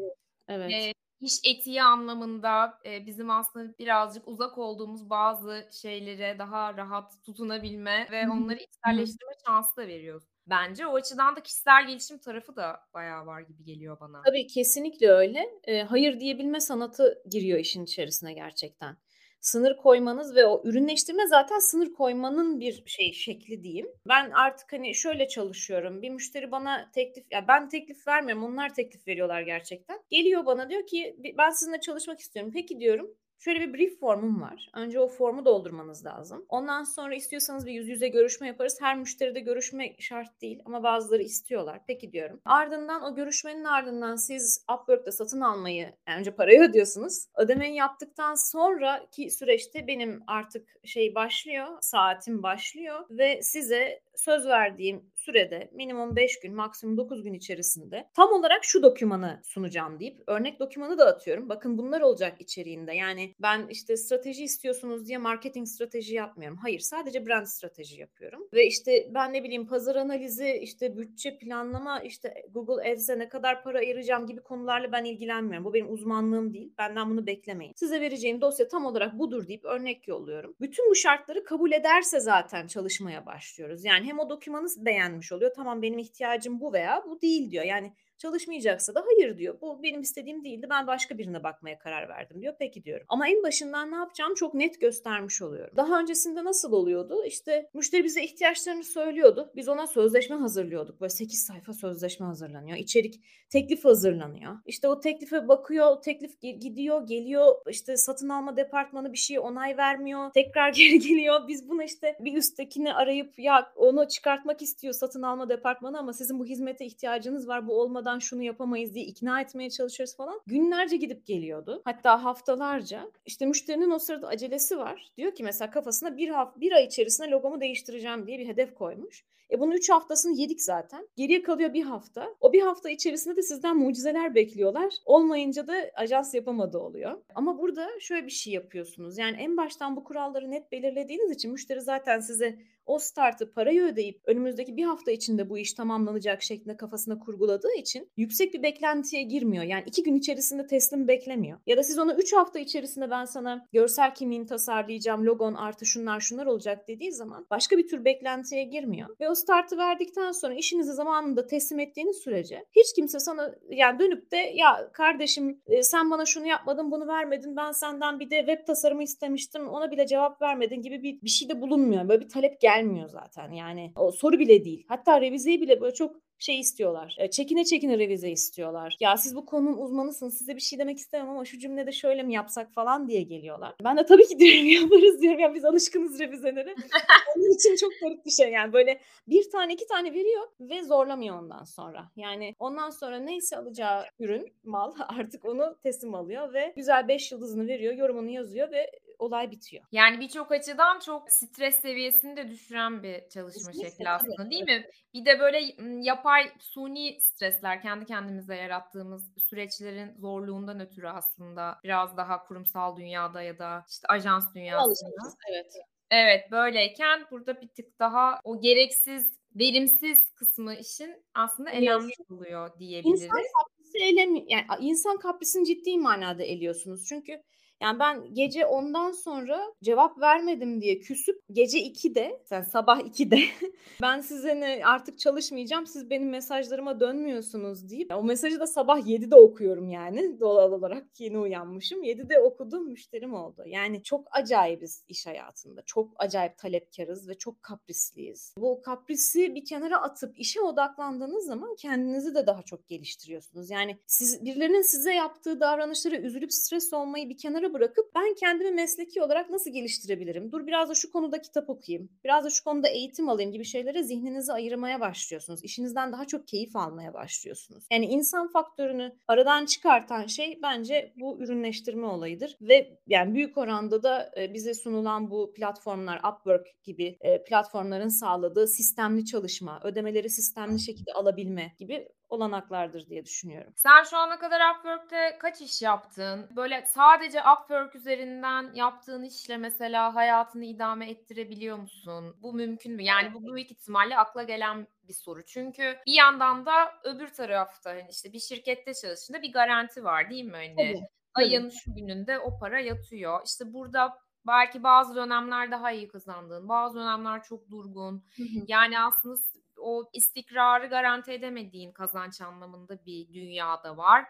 evet. E, iş etiği anlamında e, bizim aslında birazcık uzak olduğumuz bazı şeylere daha rahat tutunabilme ve onları içselleştirme şansı da veriyoruz bence. O açıdan da kişisel gelişim tarafı da bayağı var gibi geliyor bana. Tabii kesinlikle öyle. E, hayır diyebilme sanatı giriyor işin içerisine gerçekten. Sınır koymanız ve o ürünleştirme zaten sınır koymanın bir şey şekli diyeyim. Ben artık hani şöyle çalışıyorum. Bir müşteri bana teklif ya ben teklif vermiyorum. Onlar teklif veriyorlar gerçekten. Geliyor bana diyor ki ben sizinle çalışmak istiyorum. Peki diyorum. Şöyle bir brief formum var. Önce o formu doldurmanız lazım. Ondan sonra istiyorsanız bir yüz yüze görüşme yaparız. Her müşteride görüşme şart değil ama bazıları istiyorlar. Peki diyorum. Ardından o görüşmenin ardından siz Upwork'ta satın almayı yani önce parayı ödüyorsunuz. Ödemeyi yaptıktan sonraki süreçte benim artık şey başlıyor, saatim başlıyor ve size söz verdiğim sürede minimum 5 gün maksimum 9 gün içerisinde tam olarak şu dokümanı sunacağım deyip örnek dokümanı da atıyorum. Bakın bunlar olacak içeriğinde. Yani ben işte strateji istiyorsunuz diye marketing strateji yapmıyorum. Hayır sadece brand strateji yapıyorum. Ve işte ben ne bileyim pazar analizi, işte bütçe planlama, işte Google Ads'e ne kadar para ayıracağım gibi konularla ben ilgilenmiyorum. Bu benim uzmanlığım değil. Benden bunu beklemeyin. Size vereceğim dosya tam olarak budur deyip örnek yolluyorum. Bütün bu şartları kabul ederse zaten çalışmaya başlıyoruz. Yani hem o dokümanı beğenmiş oluyor. Tamam benim ihtiyacım bu veya bu değil diyor. Yani Çalışmayacaksa da hayır diyor. Bu benim istediğim değildi. Ben başka birine bakmaya karar verdim diyor. Peki diyorum. Ama en başından ne yapacağım çok net göstermiş oluyorum. Daha öncesinde nasıl oluyordu? İşte müşteri bize ihtiyaçlarını söylüyordu. Biz ona sözleşme hazırlıyorduk. Böyle 8 sayfa sözleşme hazırlanıyor. İçerik teklif hazırlanıyor. İşte o teklife bakıyor. Teklif gidiyor, geliyor. İşte satın alma departmanı bir şey onay vermiyor. Tekrar geri geliyor. Biz bunu işte bir üsttekini arayıp ya onu çıkartmak istiyor satın alma departmanı ama sizin bu hizmete ihtiyacınız var. Bu olmadan olmadan şunu yapamayız diye ikna etmeye çalışıyoruz falan. Günlerce gidip geliyordu. Hatta haftalarca. İşte müşterinin o sırada acelesi var. Diyor ki mesela kafasına bir, hafta, bir ay içerisinde logomu değiştireceğim diye bir hedef koymuş. E bunun 3 haftasını yedik zaten. Geriye kalıyor bir hafta. O bir hafta içerisinde de sizden mucizeler bekliyorlar. Olmayınca da ajans yapamadı oluyor. Ama burada şöyle bir şey yapıyorsunuz. Yani en baştan bu kuralları net belirlediğiniz için müşteri zaten size o startı parayı ödeyip önümüzdeki bir hafta içinde bu iş tamamlanacak şeklinde kafasına kurguladığı için yüksek bir beklentiye girmiyor. Yani iki gün içerisinde teslim beklemiyor. Ya da siz ona üç hafta içerisinde ben sana görsel kimliğini tasarlayacağım, logon artı şunlar şunlar olacak dediği zaman başka bir tür beklentiye girmiyor. Ve o startı verdikten sonra işinizi zamanında teslim ettiğiniz sürece hiç kimse sana yani dönüp de ya kardeşim e, sen bana şunu yapmadın bunu vermedin ben senden bir de web tasarımı istemiştim ona bile cevap vermedin gibi bir, bir şey de bulunmuyor. Böyle bir talep gelmiyor zaten yani o soru bile değil. Hatta revizeyi bile böyle çok şey istiyorlar. E, çekine çekine revize istiyorlar. Ya siz bu konunun uzmanısınız size bir şey demek istemem ama şu cümlede şöyle mi yapsak falan diye geliyorlar. Ben de tabii ki diyorum yaparız diyorum. Ya biz alışkınız revizelere. Onun için çok garip bir şey yani. Böyle bir tane iki tane veriyor ve zorlamıyor ondan sonra. Yani ondan sonra neyse alacağı ürün, mal artık onu teslim alıyor ve güzel 5 yıldızını veriyor, yorumunu yazıyor ve olay bitiyor. Yani birçok açıdan çok stres seviyesini de düşüren bir çalışma Kesinlikle, şekli aslında tabii. değil mi? Bir de böyle yapay suni stresler kendi kendimize yarattığımız süreçlerin zorluğundan ötürü aslında biraz daha kurumsal dünyada ya da işte ajans dünyasında. Evet. Evet böyleyken burada bir tık daha o gereksiz verimsiz kısmı işin aslında elenmiş oluyor diyebiliriz. İnsan kaprisi elemi yani insan kaprisini ciddi manada eliyorsunuz. Çünkü yani ben gece ondan sonra cevap vermedim diye küsüp gece 2'de, yani sabah 2'de ben size ne artık çalışmayacağım siz benim mesajlarıma dönmüyorsunuz deyip o mesajı da sabah 7'de okuyorum yani doğal olarak yeni uyanmışım. 7'de okuduğum müşterim oldu. Yani çok acayibiz iş hayatında. Çok acayip talepkarız ve çok kaprisliyiz. Bu kaprisi bir kenara atıp işe odaklandığınız zaman kendinizi de daha çok geliştiriyorsunuz. Yani siz birilerinin size yaptığı davranışlara üzülüp stres olmayı bir kenara bırakıp ben kendimi mesleki olarak nasıl geliştirebilirim? Dur biraz da şu konuda kitap okuyayım. Biraz da şu konuda eğitim alayım gibi şeylere zihninizi ayırmaya başlıyorsunuz. İşinizden daha çok keyif almaya başlıyorsunuz. Yani insan faktörünü aradan çıkartan şey bence bu ürünleştirme olayıdır ve yani büyük oranda da bize sunulan bu platformlar Upwork gibi platformların sağladığı sistemli çalışma, ödemeleri sistemli şekilde alabilme gibi olanaklardır diye düşünüyorum. Sen şu ana kadar Upwork'te kaç iş yaptın? Böyle sadece Upwork üzerinden yaptığın işle mesela hayatını idame ettirebiliyor musun? Bu mümkün mü? Yani bu büyük ihtimalle akla gelen bir soru. Çünkü bir yandan da öbür tarafta hani işte bir şirkette çalıştığında bir garanti var değil mi? Hani tabii, ayın şu gününde o para yatıyor. İşte burada belki bazı dönemler daha iyi kazandığın, bazı dönemler çok durgun. Yani aslında o istikrarı garanti edemediğin kazanç anlamında bir dünyada var.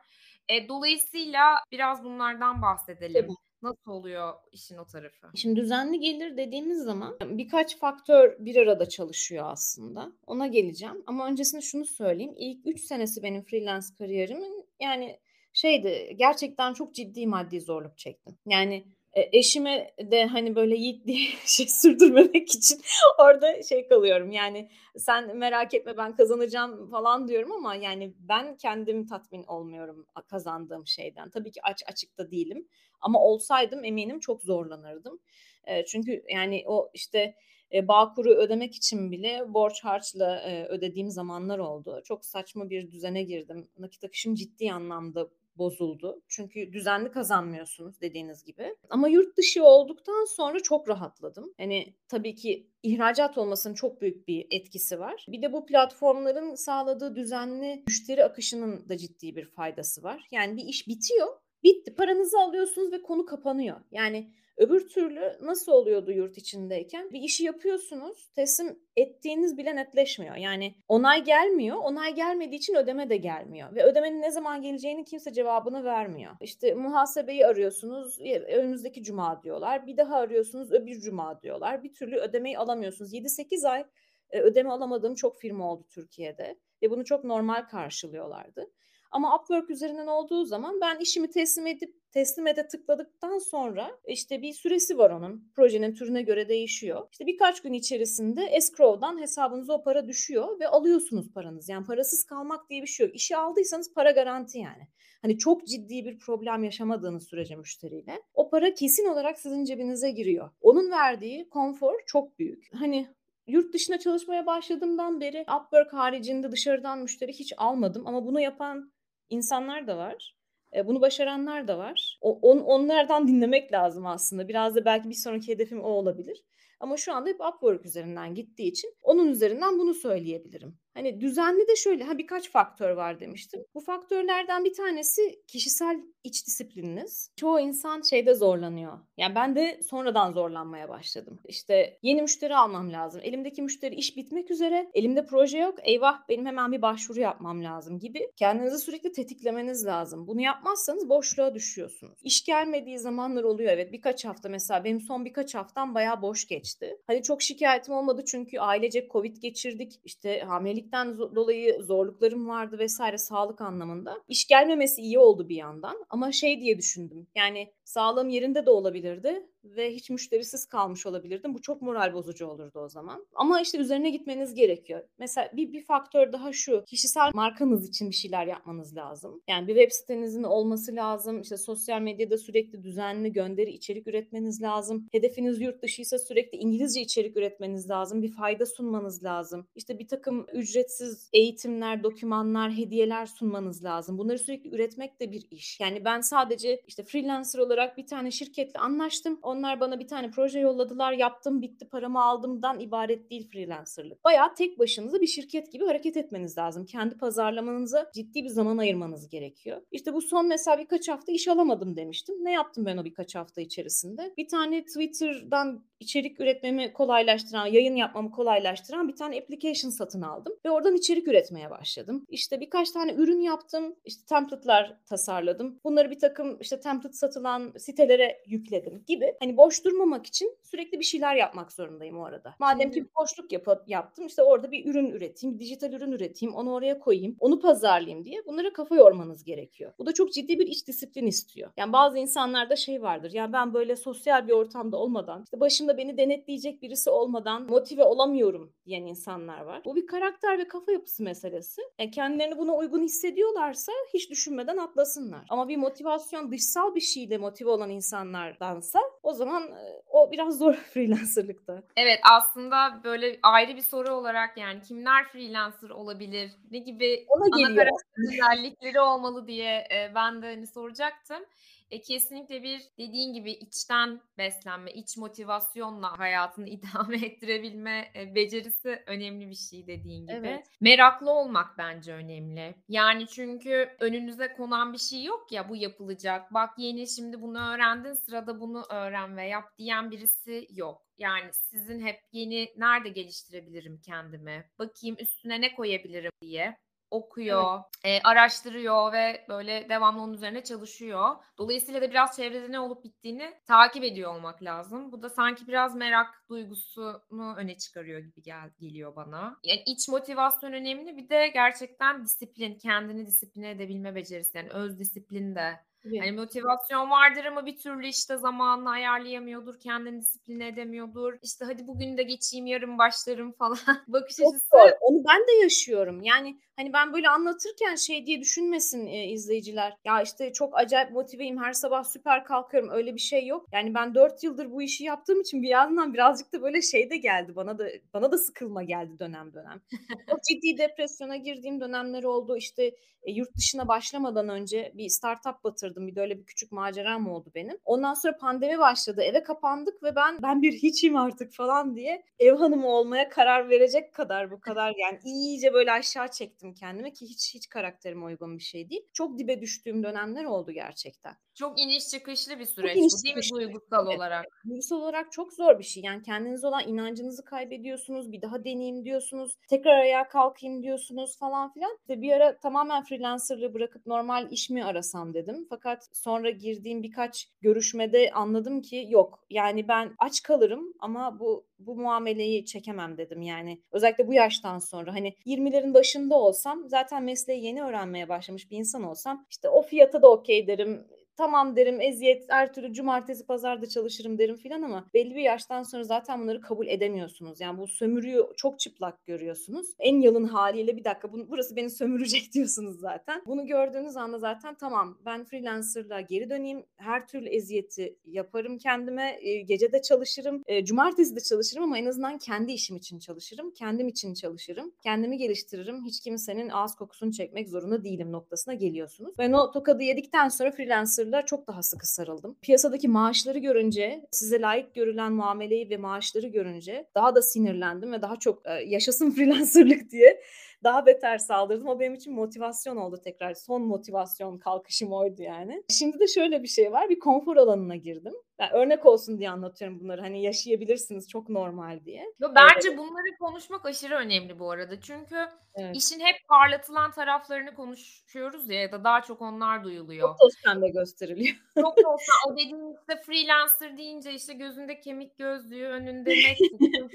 E, dolayısıyla biraz bunlardan bahsedelim. Tabii. Nasıl oluyor işin o tarafı? Şimdi düzenli gelir dediğimiz zaman birkaç faktör bir arada çalışıyor aslında. Ona geleceğim. Ama öncesinde şunu söyleyeyim. İlk 3 senesi benim freelance kariyerimin yani şeydi gerçekten çok ciddi maddi zorluk çektim. Yani eşime de hani böyle yiğit diye şey sürdürmemek için orada şey kalıyorum. Yani sen merak etme ben kazanacağım falan diyorum ama yani ben kendim tatmin olmuyorum kazandığım şeyden. Tabii ki aç açıkta değilim ama olsaydım eminim çok zorlanırdım. E, çünkü yani o işte e, Bağkur'u ödemek için bile borç harçla e, ödediğim zamanlar oldu. Çok saçma bir düzene girdim. Nakit akışım ciddi anlamda bozuldu. Çünkü düzenli kazanmıyorsunuz dediğiniz gibi. Ama yurt dışı olduktan sonra çok rahatladım. Hani tabii ki ihracat olmasının çok büyük bir etkisi var. Bir de bu platformların sağladığı düzenli müşteri akışının da ciddi bir faydası var. Yani bir iş bitiyor, bitti. Paranızı alıyorsunuz ve konu kapanıyor. Yani Öbür türlü nasıl oluyordu yurt içindeyken? Bir işi yapıyorsunuz, teslim ettiğiniz bile netleşmiyor. Yani onay gelmiyor, onay gelmediği için ödeme de gelmiyor. Ve ödemenin ne zaman geleceğini kimse cevabını vermiyor. İşte muhasebeyi arıyorsunuz, önümüzdeki cuma diyorlar. Bir daha arıyorsunuz, öbür cuma diyorlar. Bir türlü ödemeyi alamıyorsunuz. 7-8 ay ödeme alamadığım çok firma oldu Türkiye'de. Ve bunu çok normal karşılıyorlardı. Ama Upwork üzerinden olduğu zaman ben işimi teslim edip teslim ede tıkladıktan sonra işte bir süresi var onun. Projenin türüne göre değişiyor. İşte birkaç gün içerisinde escrow'dan hesabınıza o para düşüyor ve alıyorsunuz paranız. Yani parasız kalmak diye bir şey yok. İşi aldıysanız para garanti yani. Hani çok ciddi bir problem yaşamadığınız sürece müşteriyle o para kesin olarak sizin cebinize giriyor. Onun verdiği konfor çok büyük. Hani Yurt dışına çalışmaya başladığımdan beri Upwork haricinde dışarıdan müşteri hiç almadım ama bunu yapan insanlar da var. E, bunu başaranlar da var. On, onlardan dinlemek lazım aslında. Biraz da belki bir sonraki hedefim o olabilir. Ama şu anda hep Upwork üzerinden gittiği için onun üzerinden bunu söyleyebilirim. Hani düzenli de şöyle ha birkaç faktör var demiştim. Bu faktörlerden bir tanesi kişisel iç disiplininiz. Çoğu insan şeyde zorlanıyor. Yani ben de sonradan zorlanmaya başladım. İşte yeni müşteri almam lazım. Elimdeki müşteri iş bitmek üzere. Elimde proje yok. Eyvah benim hemen bir başvuru yapmam lazım gibi. Kendinizi sürekli tetiklemeniz lazım. Bunu yapmazsanız boşluğa düşüyorsunuz. İş gelmediği zamanlar oluyor evet. Birkaç hafta mesela benim son birkaç haftam bayağı boş geçti. Hani çok şikayetim olmadı çünkü ailecek Covid geçirdik. İşte hamilelik Kronikten dolayı zorluklarım vardı vesaire sağlık anlamında. İş gelmemesi iyi oldu bir yandan ama şey diye düşündüm. Yani sağlığım yerinde de olabilirdi ve hiç müşterisiz kalmış olabilirdim. Bu çok moral bozucu olurdu o zaman. Ama işte üzerine gitmeniz gerekiyor. Mesela bir, bir faktör daha şu. Kişisel markanız için bir şeyler yapmanız lazım. Yani bir web sitenizin olması lazım. İşte sosyal medyada sürekli düzenli gönderi içerik üretmeniz lazım. Hedefiniz yurt dışıysa sürekli İngilizce içerik üretmeniz lazım. Bir fayda sunmanız lazım. İşte bir takım ücretsiz eğitimler, dokümanlar, hediyeler sunmanız lazım. Bunları sürekli üretmek de bir iş. Yani ben sadece işte freelancer olarak bir tane şirketle anlaştım. Onlar bana bir tane proje yolladılar. Yaptım, bitti, paramı aldımdan ibaret değil freelancerlık. Bayağı tek başınıza bir şirket gibi hareket etmeniz lazım. Kendi pazarlamanıza ciddi bir zaman ayırmanız gerekiyor. İşte bu son mesela birkaç hafta iş alamadım demiştim. Ne yaptım ben o birkaç hafta içerisinde? Bir tane Twitter'dan içerik üretmemi kolaylaştıran, yayın yapmamı kolaylaştıran bir tane application satın aldım ve oradan içerik üretmeye başladım. İşte birkaç tane ürün yaptım, işte template'lar tasarladım. Bunları bir takım işte template satılan sitelere yükledim gibi. Hani boş durmamak için sürekli bir şeyler yapmak zorundayım o arada. Madem ki boşluk yap yaptım işte orada bir ürün üreteyim, bir dijital ürün üreteyim, onu oraya koyayım, onu pazarlayayım diye bunlara kafa yormanız gerekiyor. Bu da çok ciddi bir iç disiplin istiyor. Yani bazı insanlarda şey vardır. Yani ben böyle sosyal bir ortamda olmadan, işte başımda beni denetleyecek birisi olmadan motive olamıyorum diyen insanlar var. Bu bir karakter ve kafa yapısı meselesi. Yani kendilerini buna uygun hissediyorlarsa hiç düşünmeden atlasınlar. Ama bir motivasyon dışsal bir şeyle motive olan insanlardansa o zaman o biraz zor freelancerlıkta. Evet aslında böyle ayrı bir soru olarak yani kimler freelancer olabilir? Ne gibi Ona ana karakter özellikleri olmalı diye ben de hani soracaktım. E, kesinlikle bir dediğin gibi içten beslenme, iç motivasyonla hayatını idame ettirebilme e, becerisi önemli bir şey dediğin gibi. Evet. Meraklı olmak bence önemli. Yani çünkü önünüze konan bir şey yok ya bu yapılacak. Bak yeni şimdi bunu öğrendin sırada bunu öğren ve yap diyen birisi yok. Yani sizin hep yeni nerede geliştirebilirim kendimi? Bakayım üstüne ne koyabilirim diye okuyor, evet. e, araştırıyor ve böyle devamlı onun üzerine çalışıyor. Dolayısıyla da biraz çevrede ne olup bittiğini takip ediyor olmak lazım. Bu da sanki biraz merak duygusunu öne çıkarıyor gibi gel geliyor bana. Yani iç motivasyon önemli bir de gerçekten disiplin, kendini disipline edebilme becerisi yani öz disiplin de Evet. Hani motivasyon vardır ama bir türlü işte zamanını ayarlayamıyordur, kendini disipline edemiyordur. İşte hadi bugün de geçeyim, yarın başlarım falan. Bakış açısı. Onu ben de yaşıyorum. Yani hani ben böyle anlatırken şey diye düşünmesin e, izleyiciler. Ya işte çok acayip motiveyim, her sabah süper kalkıyorum. Öyle bir şey yok. Yani ben dört yıldır bu işi yaptığım için bir yandan birazcık da böyle şey de geldi. Bana da bana da sıkılma geldi dönem dönem. çok ciddi depresyona girdiğim dönemler oldu. İşte e, yurt dışına başlamadan önce bir startup batırdım. Bir de öyle bir küçük maceram oldu benim. Ondan sonra pandemi başladı. Eve kapandık ve ben ben bir hiçim artık falan diye ev hanımı olmaya karar verecek kadar bu kadar yani iyice böyle aşağı çektim kendimi ki hiç hiç karakterime uygun bir şey değil. Çok dibe düştüğüm dönemler oldu gerçekten. Çok iniş çıkışlı bir süreç bu değil mi duygusal evet. olarak? Duygusal olarak çok zor bir şey. Yani kendinize olan inancınızı kaybediyorsunuz. Bir daha deneyeyim diyorsunuz. Tekrar ayağa kalkayım diyorsunuz falan filan. İşte bir ara tamamen freelancerlığı bırakıp normal iş mi arasam dedim. Fakat sonra girdiğim birkaç görüşmede anladım ki yok. Yani ben aç kalırım ama bu bu muameleyi çekemem dedim yani. Özellikle bu yaştan sonra hani 20'lerin başında olsam zaten mesleği yeni öğrenmeye başlamış bir insan olsam işte o fiyata da okey derim tamam derim eziyet her türlü cumartesi pazarda çalışırım derim filan ama belli bir yaştan sonra zaten bunları kabul edemiyorsunuz. Yani bu sömürüyü çok çıplak görüyorsunuz. En yalın haliyle bir dakika bunu, burası beni sömürecek diyorsunuz zaten. Bunu gördüğünüz anda zaten tamam ben freelancerlığa geri döneyim. Her türlü eziyeti yaparım kendime. E, gece de çalışırım. E, cumartesi de çalışırım ama en azından kendi işim için çalışırım. Kendim için çalışırım. Kendimi geliştiririm. Hiç kimsenin ağız kokusunu çekmek zorunda değilim noktasına geliyorsunuz. Ben o tokadı yedikten sonra freelancer freelancerlığa çok daha sıkı sarıldım. Piyasadaki maaşları görünce, size layık görülen muameleyi ve maaşları görünce daha da sinirlendim ve daha çok e, yaşasın freelancerlık diye daha beter saldırdım. O benim için motivasyon oldu tekrar. Son motivasyon kalkışım oydu yani. Şimdi de şöyle bir şey var. Bir konfor alanına girdim. Yani örnek olsun diye anlatıyorum bunları. Hani yaşayabilirsiniz çok normal diye. Yo, bence evet. bunları konuşmak aşırı önemli bu arada. Çünkü evet. işin hep parlatılan taraflarını konuşuyoruz ya ya da daha çok onlar duyuluyor. Çok toz pembe gösteriliyor. çok toz O dediğin İşte freelancer deyince işte gözünde kemik gözlüğü, önünde net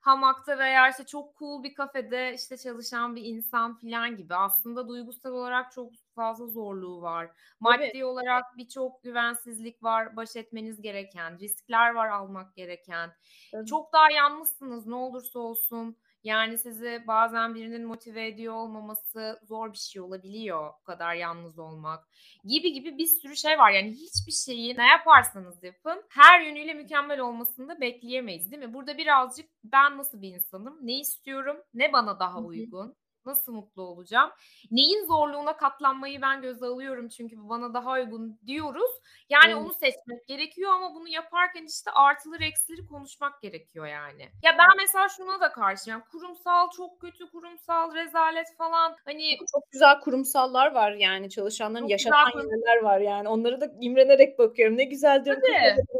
hamakta veya işte çok cool bir kafede işte çalışan bir insan falan gibi. Aslında duygusal olarak çok fazla zorluğu var. Maddi Tabii. olarak birçok güvensizlik var, baş etmeniz gereken, riskler var almak gereken. Evet. Çok daha yalnızsınız ne olursa olsun. Yani sizi bazen birinin motive ediyor olmaması zor bir şey olabiliyor. Bu kadar yalnız olmak gibi gibi bir sürü şey var. Yani hiçbir şeyi ne yaparsanız yapın her yönüyle mükemmel olmasını da bekleyemeyiz değil mi? Burada birazcık ben nasıl bir insanım, ne istiyorum, ne bana daha uygun, Nasıl mutlu olacağım? Neyin zorluğuna katlanmayı ben göze alıyorum çünkü bu bana daha uygun diyoruz. Yani evet. onu seçmek gerekiyor ama bunu yaparken işte artıları eksileri konuşmak gerekiyor yani. Ya ben mesela şuna da karşıyım. Yani kurumsal çok kötü, kurumsal rezalet falan. Hani çok güzel kurumsallar var yani çalışanların yaşatan yerler var yani. Onları da imrenerek bakıyorum. Ne güzel diyorum.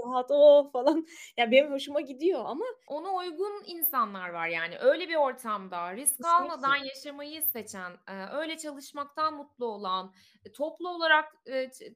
Rahat o falan. Ya yani benim hoşuma gidiyor ama ona uygun insanlar var yani. Öyle bir ortamda risk Kesinlikle. almadan yaşamak yaşamayı seçen, öyle çalışmaktan mutlu olan, e, toplu olarak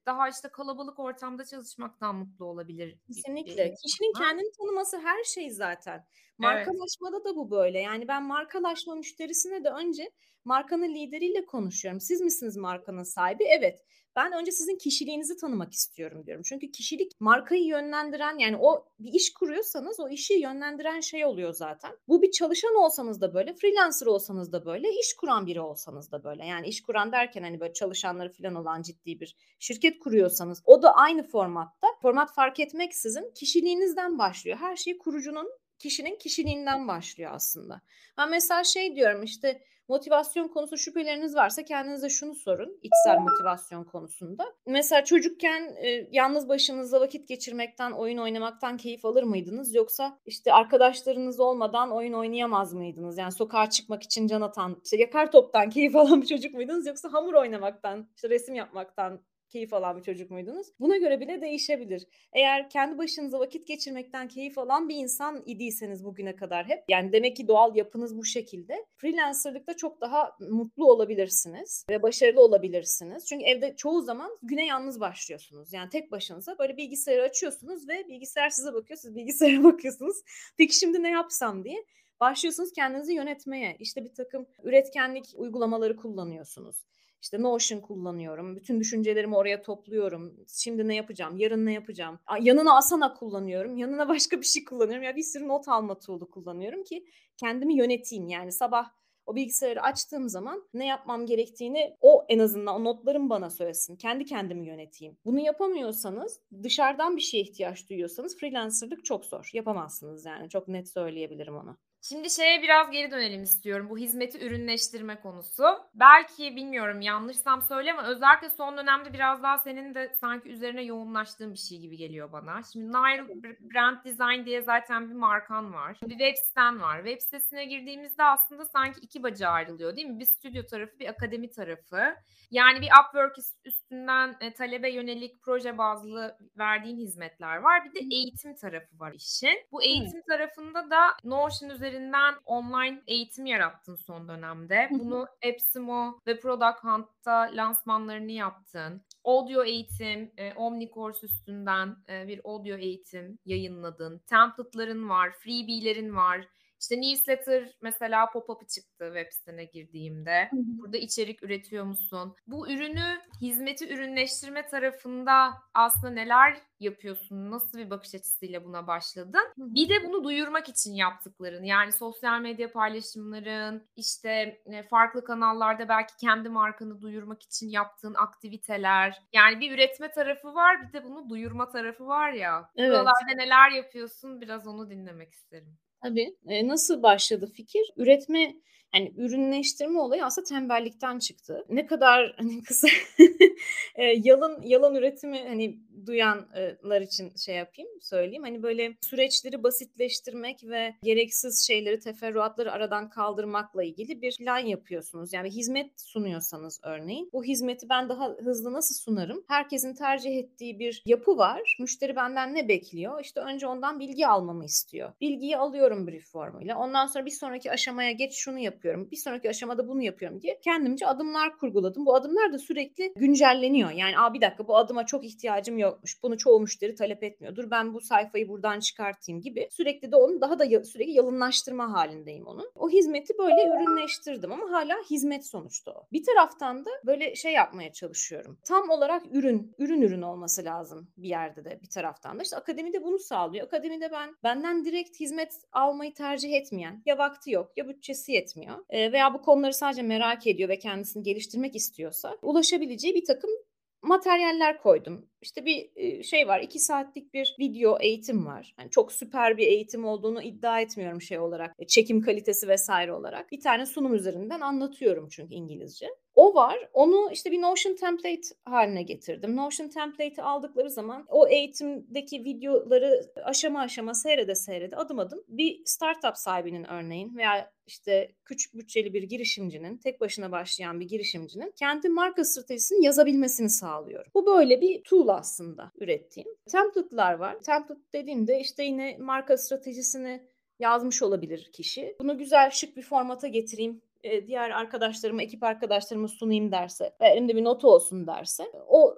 daha işte kalabalık ortamda çalışmaktan mutlu olabilir. Kesinlikle. Kişinin kendini tanıması her şey zaten. Markalaşmada evet. da bu böyle. Yani ben markalaşma müşterisine de önce markanın lideriyle konuşuyorum. Siz misiniz markanın sahibi? Evet. Ben önce sizin kişiliğinizi tanımak istiyorum diyorum. Çünkü kişilik markayı yönlendiren yani o bir iş kuruyorsanız o işi yönlendiren şey oluyor zaten. Bu bir çalışan olsanız da böyle, freelancer olsanız da böyle, iş kuran biri olsanız da böyle. Yani iş kuran derken hani böyle çalışanları falan olan ciddi bir şirket kuruyorsanız o da aynı formatta. Format fark etmeksizin kişiliğinizden başlıyor. Her şey kurucunun kişinin kişiliğinden başlıyor aslında. Ben mesela şey diyorum işte Motivasyon konusu şüpheleriniz varsa kendinize şunu sorun içsel motivasyon konusunda. Mesela çocukken e, yalnız başınızda vakit geçirmekten, oyun oynamaktan keyif alır mıydınız? Yoksa işte arkadaşlarınız olmadan oyun oynayamaz mıydınız? Yani sokağa çıkmak için can atan, işte yakar toptan keyif alan bir çocuk muydunuz? Yoksa hamur oynamaktan, işte resim yapmaktan keyif alan bir çocuk muydunuz? Buna göre bile değişebilir. Eğer kendi başınıza vakit geçirmekten keyif alan bir insan idiyseniz bugüne kadar hep yani demek ki doğal yapınız bu şekilde. Freelancerlıkta çok daha mutlu olabilirsiniz ve başarılı olabilirsiniz. Çünkü evde çoğu zaman güne yalnız başlıyorsunuz. Yani tek başınıza böyle bilgisayarı açıyorsunuz ve bilgisayar size bakıyor, siz bilgisayara bakıyorsunuz. Peki şimdi ne yapsam diye başlıyorsunuz kendinizi yönetmeye. İşte bir takım üretkenlik uygulamaları kullanıyorsunuz. İşte Notion kullanıyorum. Bütün düşüncelerimi oraya topluyorum. Şimdi ne yapacağım? Yarın ne yapacağım? Yanına Asana kullanıyorum. Yanına başka bir şey kullanıyorum. Ya bir sürü not alma tool'u kullanıyorum ki kendimi yöneteyim. Yani sabah o bilgisayarı açtığım zaman ne yapmam gerektiğini o en azından o notlarım bana söylesin. Kendi kendimi yöneteyim. Bunu yapamıyorsanız dışarıdan bir şeye ihtiyaç duyuyorsanız freelancerlık çok zor. Yapamazsınız yani. Çok net söyleyebilirim onu. Şimdi şeye biraz geri dönelim istiyorum. Bu hizmeti ürünleştirme konusu. Belki bilmiyorum yanlışsam söyle ama özellikle son dönemde biraz daha senin de sanki üzerine yoğunlaştığın bir şey gibi geliyor bana. Şimdi Nile Brand Design diye zaten bir markan var. Bir web siten var. Web sitesine girdiğimizde aslında sanki iki bacağı ayrılıyor değil mi? Bir stüdyo tarafı, bir akademi tarafı. Yani bir Upwork üstünden e, talebe yönelik proje bazlı verdiğin hizmetler var. Bir de eğitim tarafı var işin. Bu eğitim tarafında da Notion üzerinden online eğitim yarattın son dönemde. Bunu Epsimo ve Product Hunt'ta lansmanlarını yaptın. Audio eğitim, e, Omnicourse üstünden e, bir audio eğitim yayınladın. Template'ların var, freebie'lerin var. İşte newsletter mesela pop-up'ı çıktı web sitene girdiğimde. Hı hı. Burada içerik üretiyor musun? Bu ürünü hizmeti ürünleştirme tarafında aslında neler yapıyorsun? Nasıl bir bakış açısıyla buna başladın? Bir de bunu duyurmak için yaptıkların yani sosyal medya paylaşımların işte e, farklı kanallarda belki kendi markanı duyurmak için yaptığın aktiviteler. Yani bir üretme tarafı var bir de bunu duyurma tarafı var ya. Evet. Buralarda neler yapıyorsun? Biraz onu dinlemek isterim. Tabii. E, nasıl başladı fikir? Üretme yani ürünleştirme olayı aslında tembellikten çıktı. Ne kadar hani kısa e, yalan yalan üretimi hani duyanlar için şey yapayım söyleyeyim. Hani böyle süreçleri basitleştirmek ve gereksiz şeyleri teferruatları aradan kaldırmakla ilgili bir plan yapıyorsunuz. Yani hizmet sunuyorsanız örneğin bu hizmeti ben daha hızlı nasıl sunarım? Herkesin tercih ettiği bir yapı var. Müşteri benden ne bekliyor? İşte önce ondan bilgi almamı istiyor. Bilgiyi alıyorum brief formuyla. Ondan sonra bir sonraki aşamaya geç şunu yapıyorum. Bir sonraki aşamada bunu yapıyorum diye kendimce adımlar kurguladım. Bu adımlar da sürekli güncelleniyor. Yani Aa, bir dakika bu adıma çok ihtiyacım yokmuş. Bunu çoğu müşteri talep etmiyor. Dur ben bu sayfayı buradan çıkartayım gibi. Sürekli de onu daha da sürekli yalınlaştırma halindeyim onun. O hizmeti böyle ürünleştirdim ama hala hizmet sonuçta o. Bir taraftan da böyle şey yapmaya çalışıyorum. Tam olarak ürün, ürün ürün olması lazım bir yerde de bir taraftan da. İşte akademide bunu sağlıyor. Akademide ben benden direkt hizmet almayı tercih etmeyen ya vakti yok ya bütçesi yetmiyor veya bu konuları sadece merak ediyor ve kendisini geliştirmek istiyorsa ulaşabileceği bir takım materyaller koydum. İşte bir şey var, iki saatlik bir video eğitim var. Yani çok süper bir eğitim olduğunu iddia etmiyorum şey olarak, e, çekim kalitesi vesaire olarak. Bir tane sunum üzerinden anlatıyorum çünkü İngilizce. O var. Onu işte bir Notion template haline getirdim. Notion template'i aldıkları zaman o eğitimdeki videoları aşama aşama seyrede seyrede adım adım bir startup sahibinin örneğin veya işte küçük bütçeli bir girişimcinin, tek başına başlayan bir girişimcinin kendi marka stratejisini yazabilmesini sağlıyorum. Bu böyle bir tool aslında ürettiğim. Template'lar var. Template dediğimde işte yine marka stratejisini yazmış olabilir kişi. Bunu güzel şık bir formata getireyim diğer arkadaşlarıma, ekip arkadaşlarıma sunayım derse ve elimde bir notu olsun derse o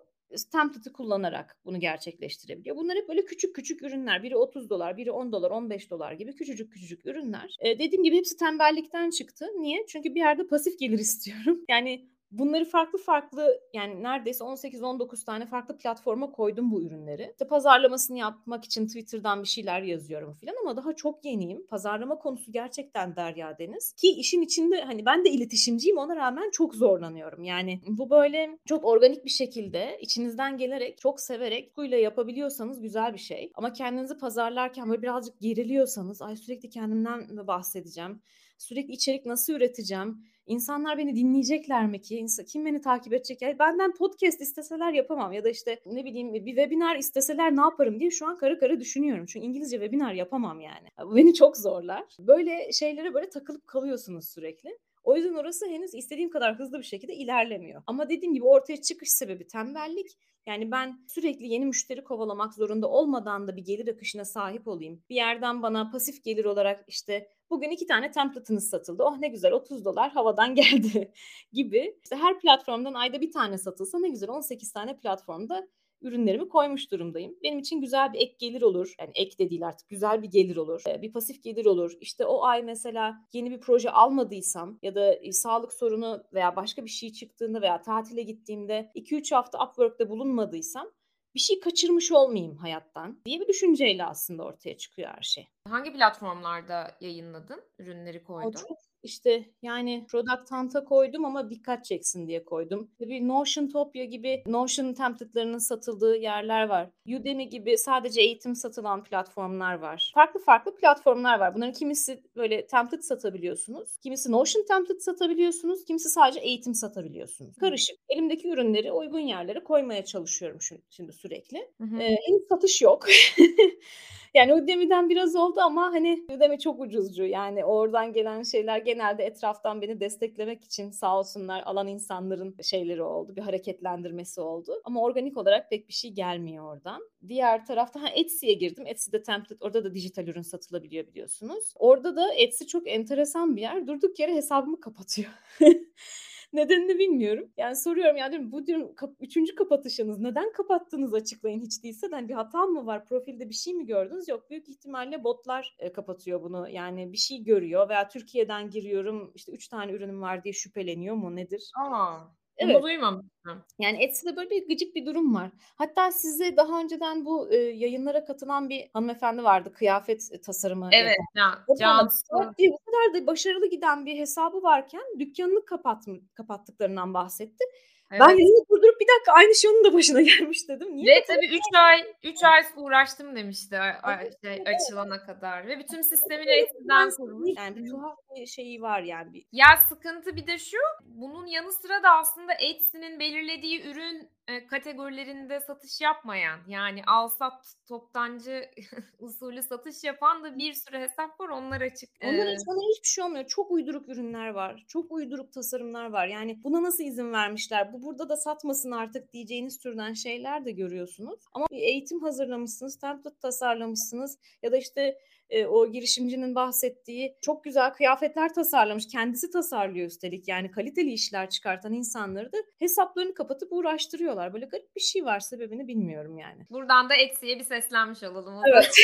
template'ı kullanarak bunu gerçekleştirebiliyor. Bunlar hep böyle küçük küçük ürünler. Biri 30 dolar, biri 10 dolar, 15 dolar gibi küçücük küçücük ürünler. E, dediğim gibi hepsi tembellikten çıktı. Niye? Çünkü bir yerde pasif gelir istiyorum. Yani Bunları farklı farklı yani neredeyse 18-19 tane farklı platforma koydum bu ürünleri. İşte pazarlamasını yapmak için Twitter'dan bir şeyler yazıyorum falan ama daha çok yeniyim. Pazarlama konusu gerçekten derya deniz. Ki işin içinde hani ben de iletişimciyim ona rağmen çok zorlanıyorum. Yani bu böyle çok organik bir şekilde içinizden gelerek çok severek kuyla yapabiliyorsanız güzel bir şey. Ama kendinizi pazarlarken böyle birazcık geriliyorsanız ay sürekli kendimden mi bahsedeceğim? Sürekli içerik nasıl üreteceğim? İnsanlar beni dinleyecekler mi ki? Kim beni takip edecek? Yani benden podcast isteseler yapamam ya da işte ne bileyim bir webinar isteseler ne yaparım diye şu an karı karı düşünüyorum. Çünkü İngilizce webinar yapamam yani. Beni çok zorlar. Böyle şeylere böyle takılıp kalıyorsunuz sürekli. O yüzden orası henüz istediğim kadar hızlı bir şekilde ilerlemiyor. Ama dediğim gibi ortaya çıkış sebebi tembellik. Yani ben sürekli yeni müşteri kovalamak zorunda olmadan da bir gelir akışına sahip olayım. Bir yerden bana pasif gelir olarak işte bugün iki tane template'ınız satıldı. Oh ne güzel 30 dolar havadan geldi gibi. İşte her platformdan ayda bir tane satılsa ne güzel 18 tane platformda ürünlerimi koymuş durumdayım. Benim için güzel bir ek gelir olur. Yani ek de değil artık güzel bir gelir olur. Bir pasif gelir olur. İşte o ay mesela yeni bir proje almadıysam ya da sağlık sorunu veya başka bir şey çıktığında veya tatile gittiğimde 2-3 hafta Upwork'ta bulunmadıysam bir şey kaçırmış olmayayım hayattan diye bir düşünceyle aslında ortaya çıkıyor her şey. Hangi platformlarda yayınladın? Ürünleri koydun? O çok işte yani Product Hunt'a koydum ama dikkat çeksin diye koydum. Tabii Notion Topia gibi Notion template'larının satıldığı yerler var. Udemy gibi sadece eğitim satılan platformlar var. Farklı farklı platformlar var. Bunların kimisi böyle template satabiliyorsunuz. Kimisi Notion template satabiliyorsunuz. Kimisi sadece eğitim satabiliyorsunuz. Karışık. Elimdeki ürünleri uygun yerlere koymaya çalışıyorum şimdi sürekli. Hı hı. Ee, henüz satış yok. Yani Udemy'den biraz oldu ama hani Udemy çok ucuzcu. Yani oradan gelen şeyler genelde etraftan beni desteklemek için sağ olsunlar alan insanların şeyleri oldu. Bir hareketlendirmesi oldu. Ama organik olarak pek bir şey gelmiyor oradan. Diğer tarafta ha Etsy'ye girdim. Etsy'de template orada da dijital ürün satılabiliyor biliyorsunuz. Orada da Etsy çok enteresan bir yer. Durduk yere hesabımı kapatıyor. Nedenini bilmiyorum. Yani soruyorum yani diyorum, bu diyorum kap- üçüncü kapatışınız neden kapattınız açıklayın hiç değilse. Yani bir hata mı var? Profilde bir şey mi gördünüz? Yok büyük ihtimalle botlar e, kapatıyor bunu. Yani bir şey görüyor veya Türkiye'den giriyorum işte üç tane ürünüm var diye şüpheleniyor mu nedir? Aa. Evet. Bunu duymamıştım. Yani Etsy'de böyle bir gıcık bir durum var. Hatta size daha önceden bu e, yayınlara katılan bir hanımefendi vardı. Kıyafet e, tasarımı. Evet. Ya, Cansu. Bu kadar da başarılı giden bir hesabı varken dükkanını kapat, kapattıklarından bahsetti. Evet. Ben yayını durdurup bir dakika aynı şey onun da başına gelmiş dedim. Niye Ve tabii 3 ay 3 ay uğraştım demişti evet, şey, açılana kadar. Ve bütün sistemini eskiden kurmuş. Yani bir tuhaf bir şeyi var yani. Ya sıkıntı bir de şu. Bunun yanı sıra da aslında Etsy'nin belirlediği ürün e, kategorilerinde satış yapmayan yani al sat toptancı usulü satış yapan da bir sürü hesap var onlar açık. Onların ee, hiçbir şey olmuyor. Çok uyduruk ürünler var. Çok uyduruk tasarımlar var. Yani buna nasıl izin vermişler? Bu burada da satmasın artık diyeceğiniz türden şeyler de görüyorsunuz. Ama bir eğitim hazırlamışsınız, template tasarlamışsınız ya da işte e, o girişimcinin bahsettiği çok güzel kıyafetler tasarlamış. Kendisi tasarlıyor üstelik yani kaliteli işler çıkartan insanları da hesaplarını kapatıp uğraştırıyorlar. Böyle garip bir şey var sebebini bilmiyorum yani. Buradan da Etsy'ye bir seslenmiş olalım. Evet.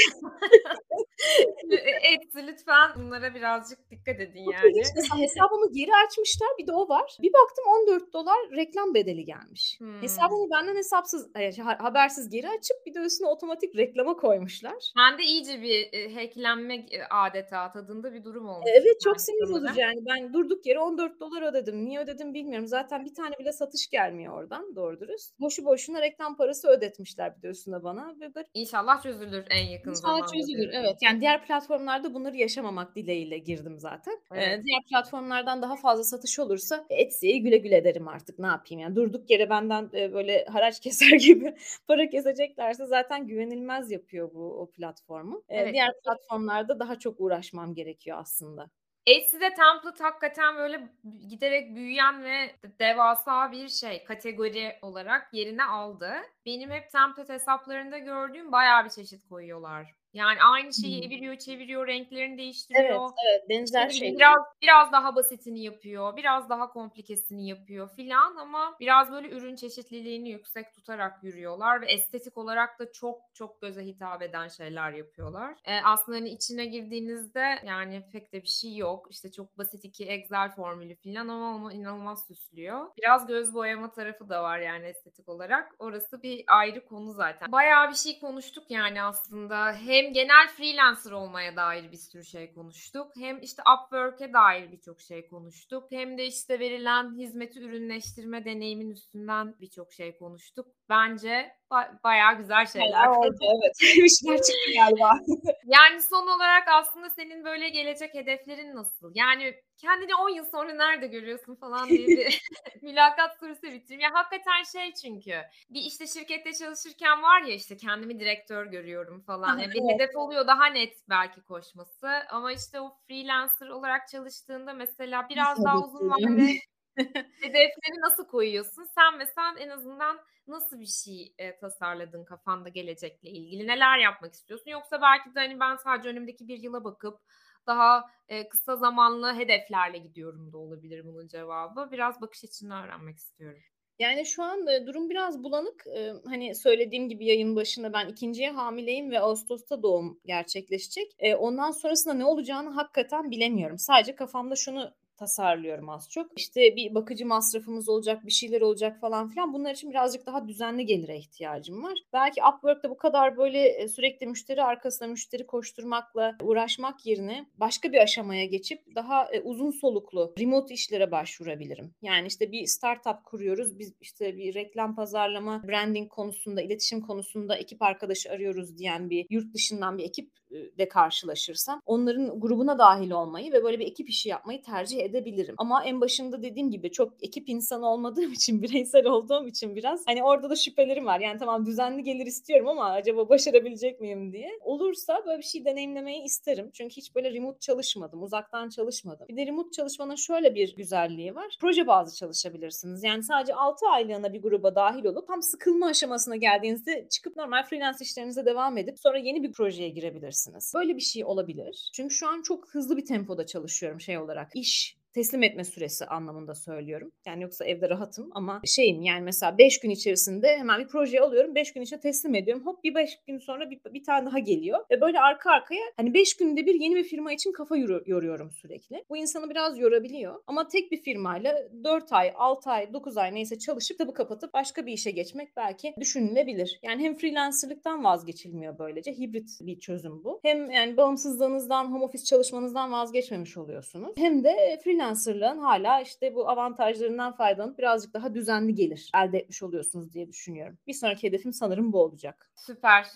Etsy lütfen bunlara birazcık dikkat edin yani. Mesela hesabımı geri açmışlar bir de o var. Bir baktım 14 dolar reklam bedeli gelmiş. Hmm. Hesabımı benden hesapsız habersiz geri açıp bir de üstüne otomatik reklama koymuşlar. Ben de iyice bir e, hacklenme adeta tadında bir durum olmuş. Evet çok sinir bozucu yani. Ben durduk yere 14 dolar ödedim. Niye ödedim bilmiyorum. Zaten bir tane bile satış gelmiyor oradan doğru dürüst. Boşu boşuna reklam parası ödetmişler bir de üstüne bana. Ve böyle... İnşallah çözülür en yakın İnşallah zamanda. İnşallah çözülür evet. Yani diğer platformlarda bunları yaşamamak dileğiyle girdim zaten. Evet. Ee, diğer platformlardan daha fazla satış olursa Etsy'ye güle güle derim artık ne yapayım yani. Durduk yere benden e, böyle haraç keser gibi para keseceklerse zaten güvenilmez yapıyor bu o platformu. Ee, evet. Diğer platformlarda daha çok uğraşmam gerekiyor aslında. Etsy'de template hakikaten böyle giderek büyüyen ve devasa bir şey kategori olarak yerini aldı. Benim hep template hesaplarında gördüğüm bayağı bir çeşit koyuyorlar. Yani aynı şeyi hmm. eviriyor, çeviriyor, renklerini değiştiriyor. Evet, evet benzer işte şey. Biraz biraz daha basitini yapıyor, biraz daha komplikesini yapıyor filan ama biraz böyle ürün çeşitliliğini yüksek tutarak yürüyorlar ve estetik olarak da çok çok göze hitap eden şeyler yapıyorlar. Ee, aslında hani içine girdiğinizde yani pek de bir şey yok. İşte çok basit iki Excel formülü filan ama onu inanılmaz süslüyor. Biraz göz boyama tarafı da var yani estetik olarak. Orası bir ayrı konu zaten. Bayağı bir şey konuştuk yani aslında. Hem hem genel freelancer olmaya dair bir sürü şey konuştuk. Hem işte Upwork'e dair birçok şey konuştuk. Hem de işte verilen hizmeti ürünleştirme deneyimin üstünden birçok şey konuştuk. Bence ba- bayağı güzel şeyler. oldu evet. bir şeyler çıktı galiba. yani son olarak aslında senin böyle gelecek hedeflerin nasıl? Yani kendini 10 yıl sonra nerede görüyorsun falan diye bir mülakat sorusu bitireyim. Ya hakikaten şey çünkü bir işte şirkette çalışırken var ya işte kendimi direktör görüyorum falan. Yani bir hedef oluyor daha net belki koşması ama işte o freelancer olarak çalıştığında mesela biraz daha uzun vadede hedefleri nasıl koyuyorsun? Sen mesela en azından nasıl bir şey e, tasarladın kafanda gelecekle ilgili? Neler yapmak istiyorsun? Yoksa belki de hani ben sadece önümdeki bir yıla bakıp daha e, kısa zamanlı hedeflerle gidiyorum da olabilir bunun cevabı. Biraz bakış açını öğrenmek istiyorum. Yani şu an e, durum biraz bulanık. E, hani söylediğim gibi yayın başında ben ikinciye hamileyim ve Ağustos'ta doğum gerçekleşecek. E, ondan sonrasında ne olacağını hakikaten bilemiyorum. Sadece kafamda şunu tasarlıyorum az çok. İşte bir bakıcı masrafımız olacak, bir şeyler olacak falan filan. Bunlar için birazcık daha düzenli gelire ihtiyacım var. Belki Upwork'ta bu kadar böyle e, sürekli müşteri arkasına müşteri koşturmakla uğraşmak yerine başka bir aşamaya geçip daha e, uzun soluklu remote işlere başvurabilirim. Yani işte bir startup kuruyoruz. Biz işte bir reklam pazarlama, branding konusunda, iletişim konusunda ekip arkadaşı arıyoruz diyen bir yurt dışından bir ekip de karşılaşırsam onların grubuna dahil olmayı ve böyle bir ekip işi yapmayı tercih edebilirim. Ama en başında dediğim gibi çok ekip insanı olmadığım için bireysel olduğum için biraz hani orada da şüphelerim var. Yani tamam düzenli gelir istiyorum ama acaba başarabilecek miyim diye. Olursa böyle bir şey deneyimlemeyi isterim. Çünkü hiç böyle remote çalışmadım. Uzaktan çalışmadım. Bir de remote çalışmanın şöyle bir güzelliği var. Proje bazı çalışabilirsiniz. Yani sadece 6 aylığına bir gruba dahil olup tam sıkılma aşamasına geldiğinizde çıkıp normal freelance işlerinize devam edip sonra yeni bir projeye girebilirsiniz yapabilirsiniz. Böyle bir şey olabilir. Çünkü şu an çok hızlı bir tempoda çalışıyorum şey olarak. İş teslim etme süresi anlamında söylüyorum. Yani yoksa evde rahatım ama şeyim yani mesela 5 gün içerisinde hemen bir projeyi alıyorum. 5 gün içinde teslim ediyorum. Hop bir 5 gün sonra bir, bir tane daha geliyor. Ve böyle arka arkaya hani 5 günde bir yeni bir firma için kafa yoruyorum sürekli. Bu insanı biraz yorabiliyor. Ama tek bir firmayla 4 ay, 6 ay, 9 ay neyse çalışıp tabi kapatıp başka bir işe geçmek belki düşünülebilir. Yani hem freelancerlıktan vazgeçilmiyor böylece. Hibrit bir çözüm bu. Hem yani bağımsızlığınızdan, home office çalışmanızdan vazgeçmemiş oluyorsunuz. Hem de freelance freelancerlığın hala işte bu avantajlarından faydalanıp birazcık daha düzenli gelir elde etmiş oluyorsunuz diye düşünüyorum. Bir sonraki hedefim sanırım bu olacak. Süper.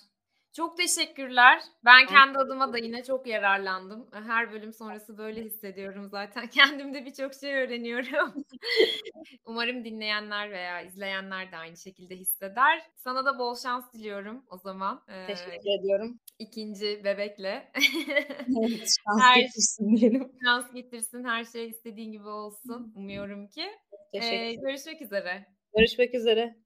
Çok teşekkürler. Ben kendi adıma da yine çok yararlandım. Her bölüm sonrası böyle hissediyorum zaten. Kendimde birçok şey öğreniyorum. Umarım dinleyenler veya izleyenler de aynı şekilde hisseder. Sana da bol şans diliyorum o zaman. Ee, Teşekkür ediyorum. İkinci bebekle. evet, şans her, getirsin diyelim. Şans getirsin. Her şey istediğin gibi olsun. Umuyorum ki. Teşekkür ee, görüşmek üzere. Görüşmek üzere.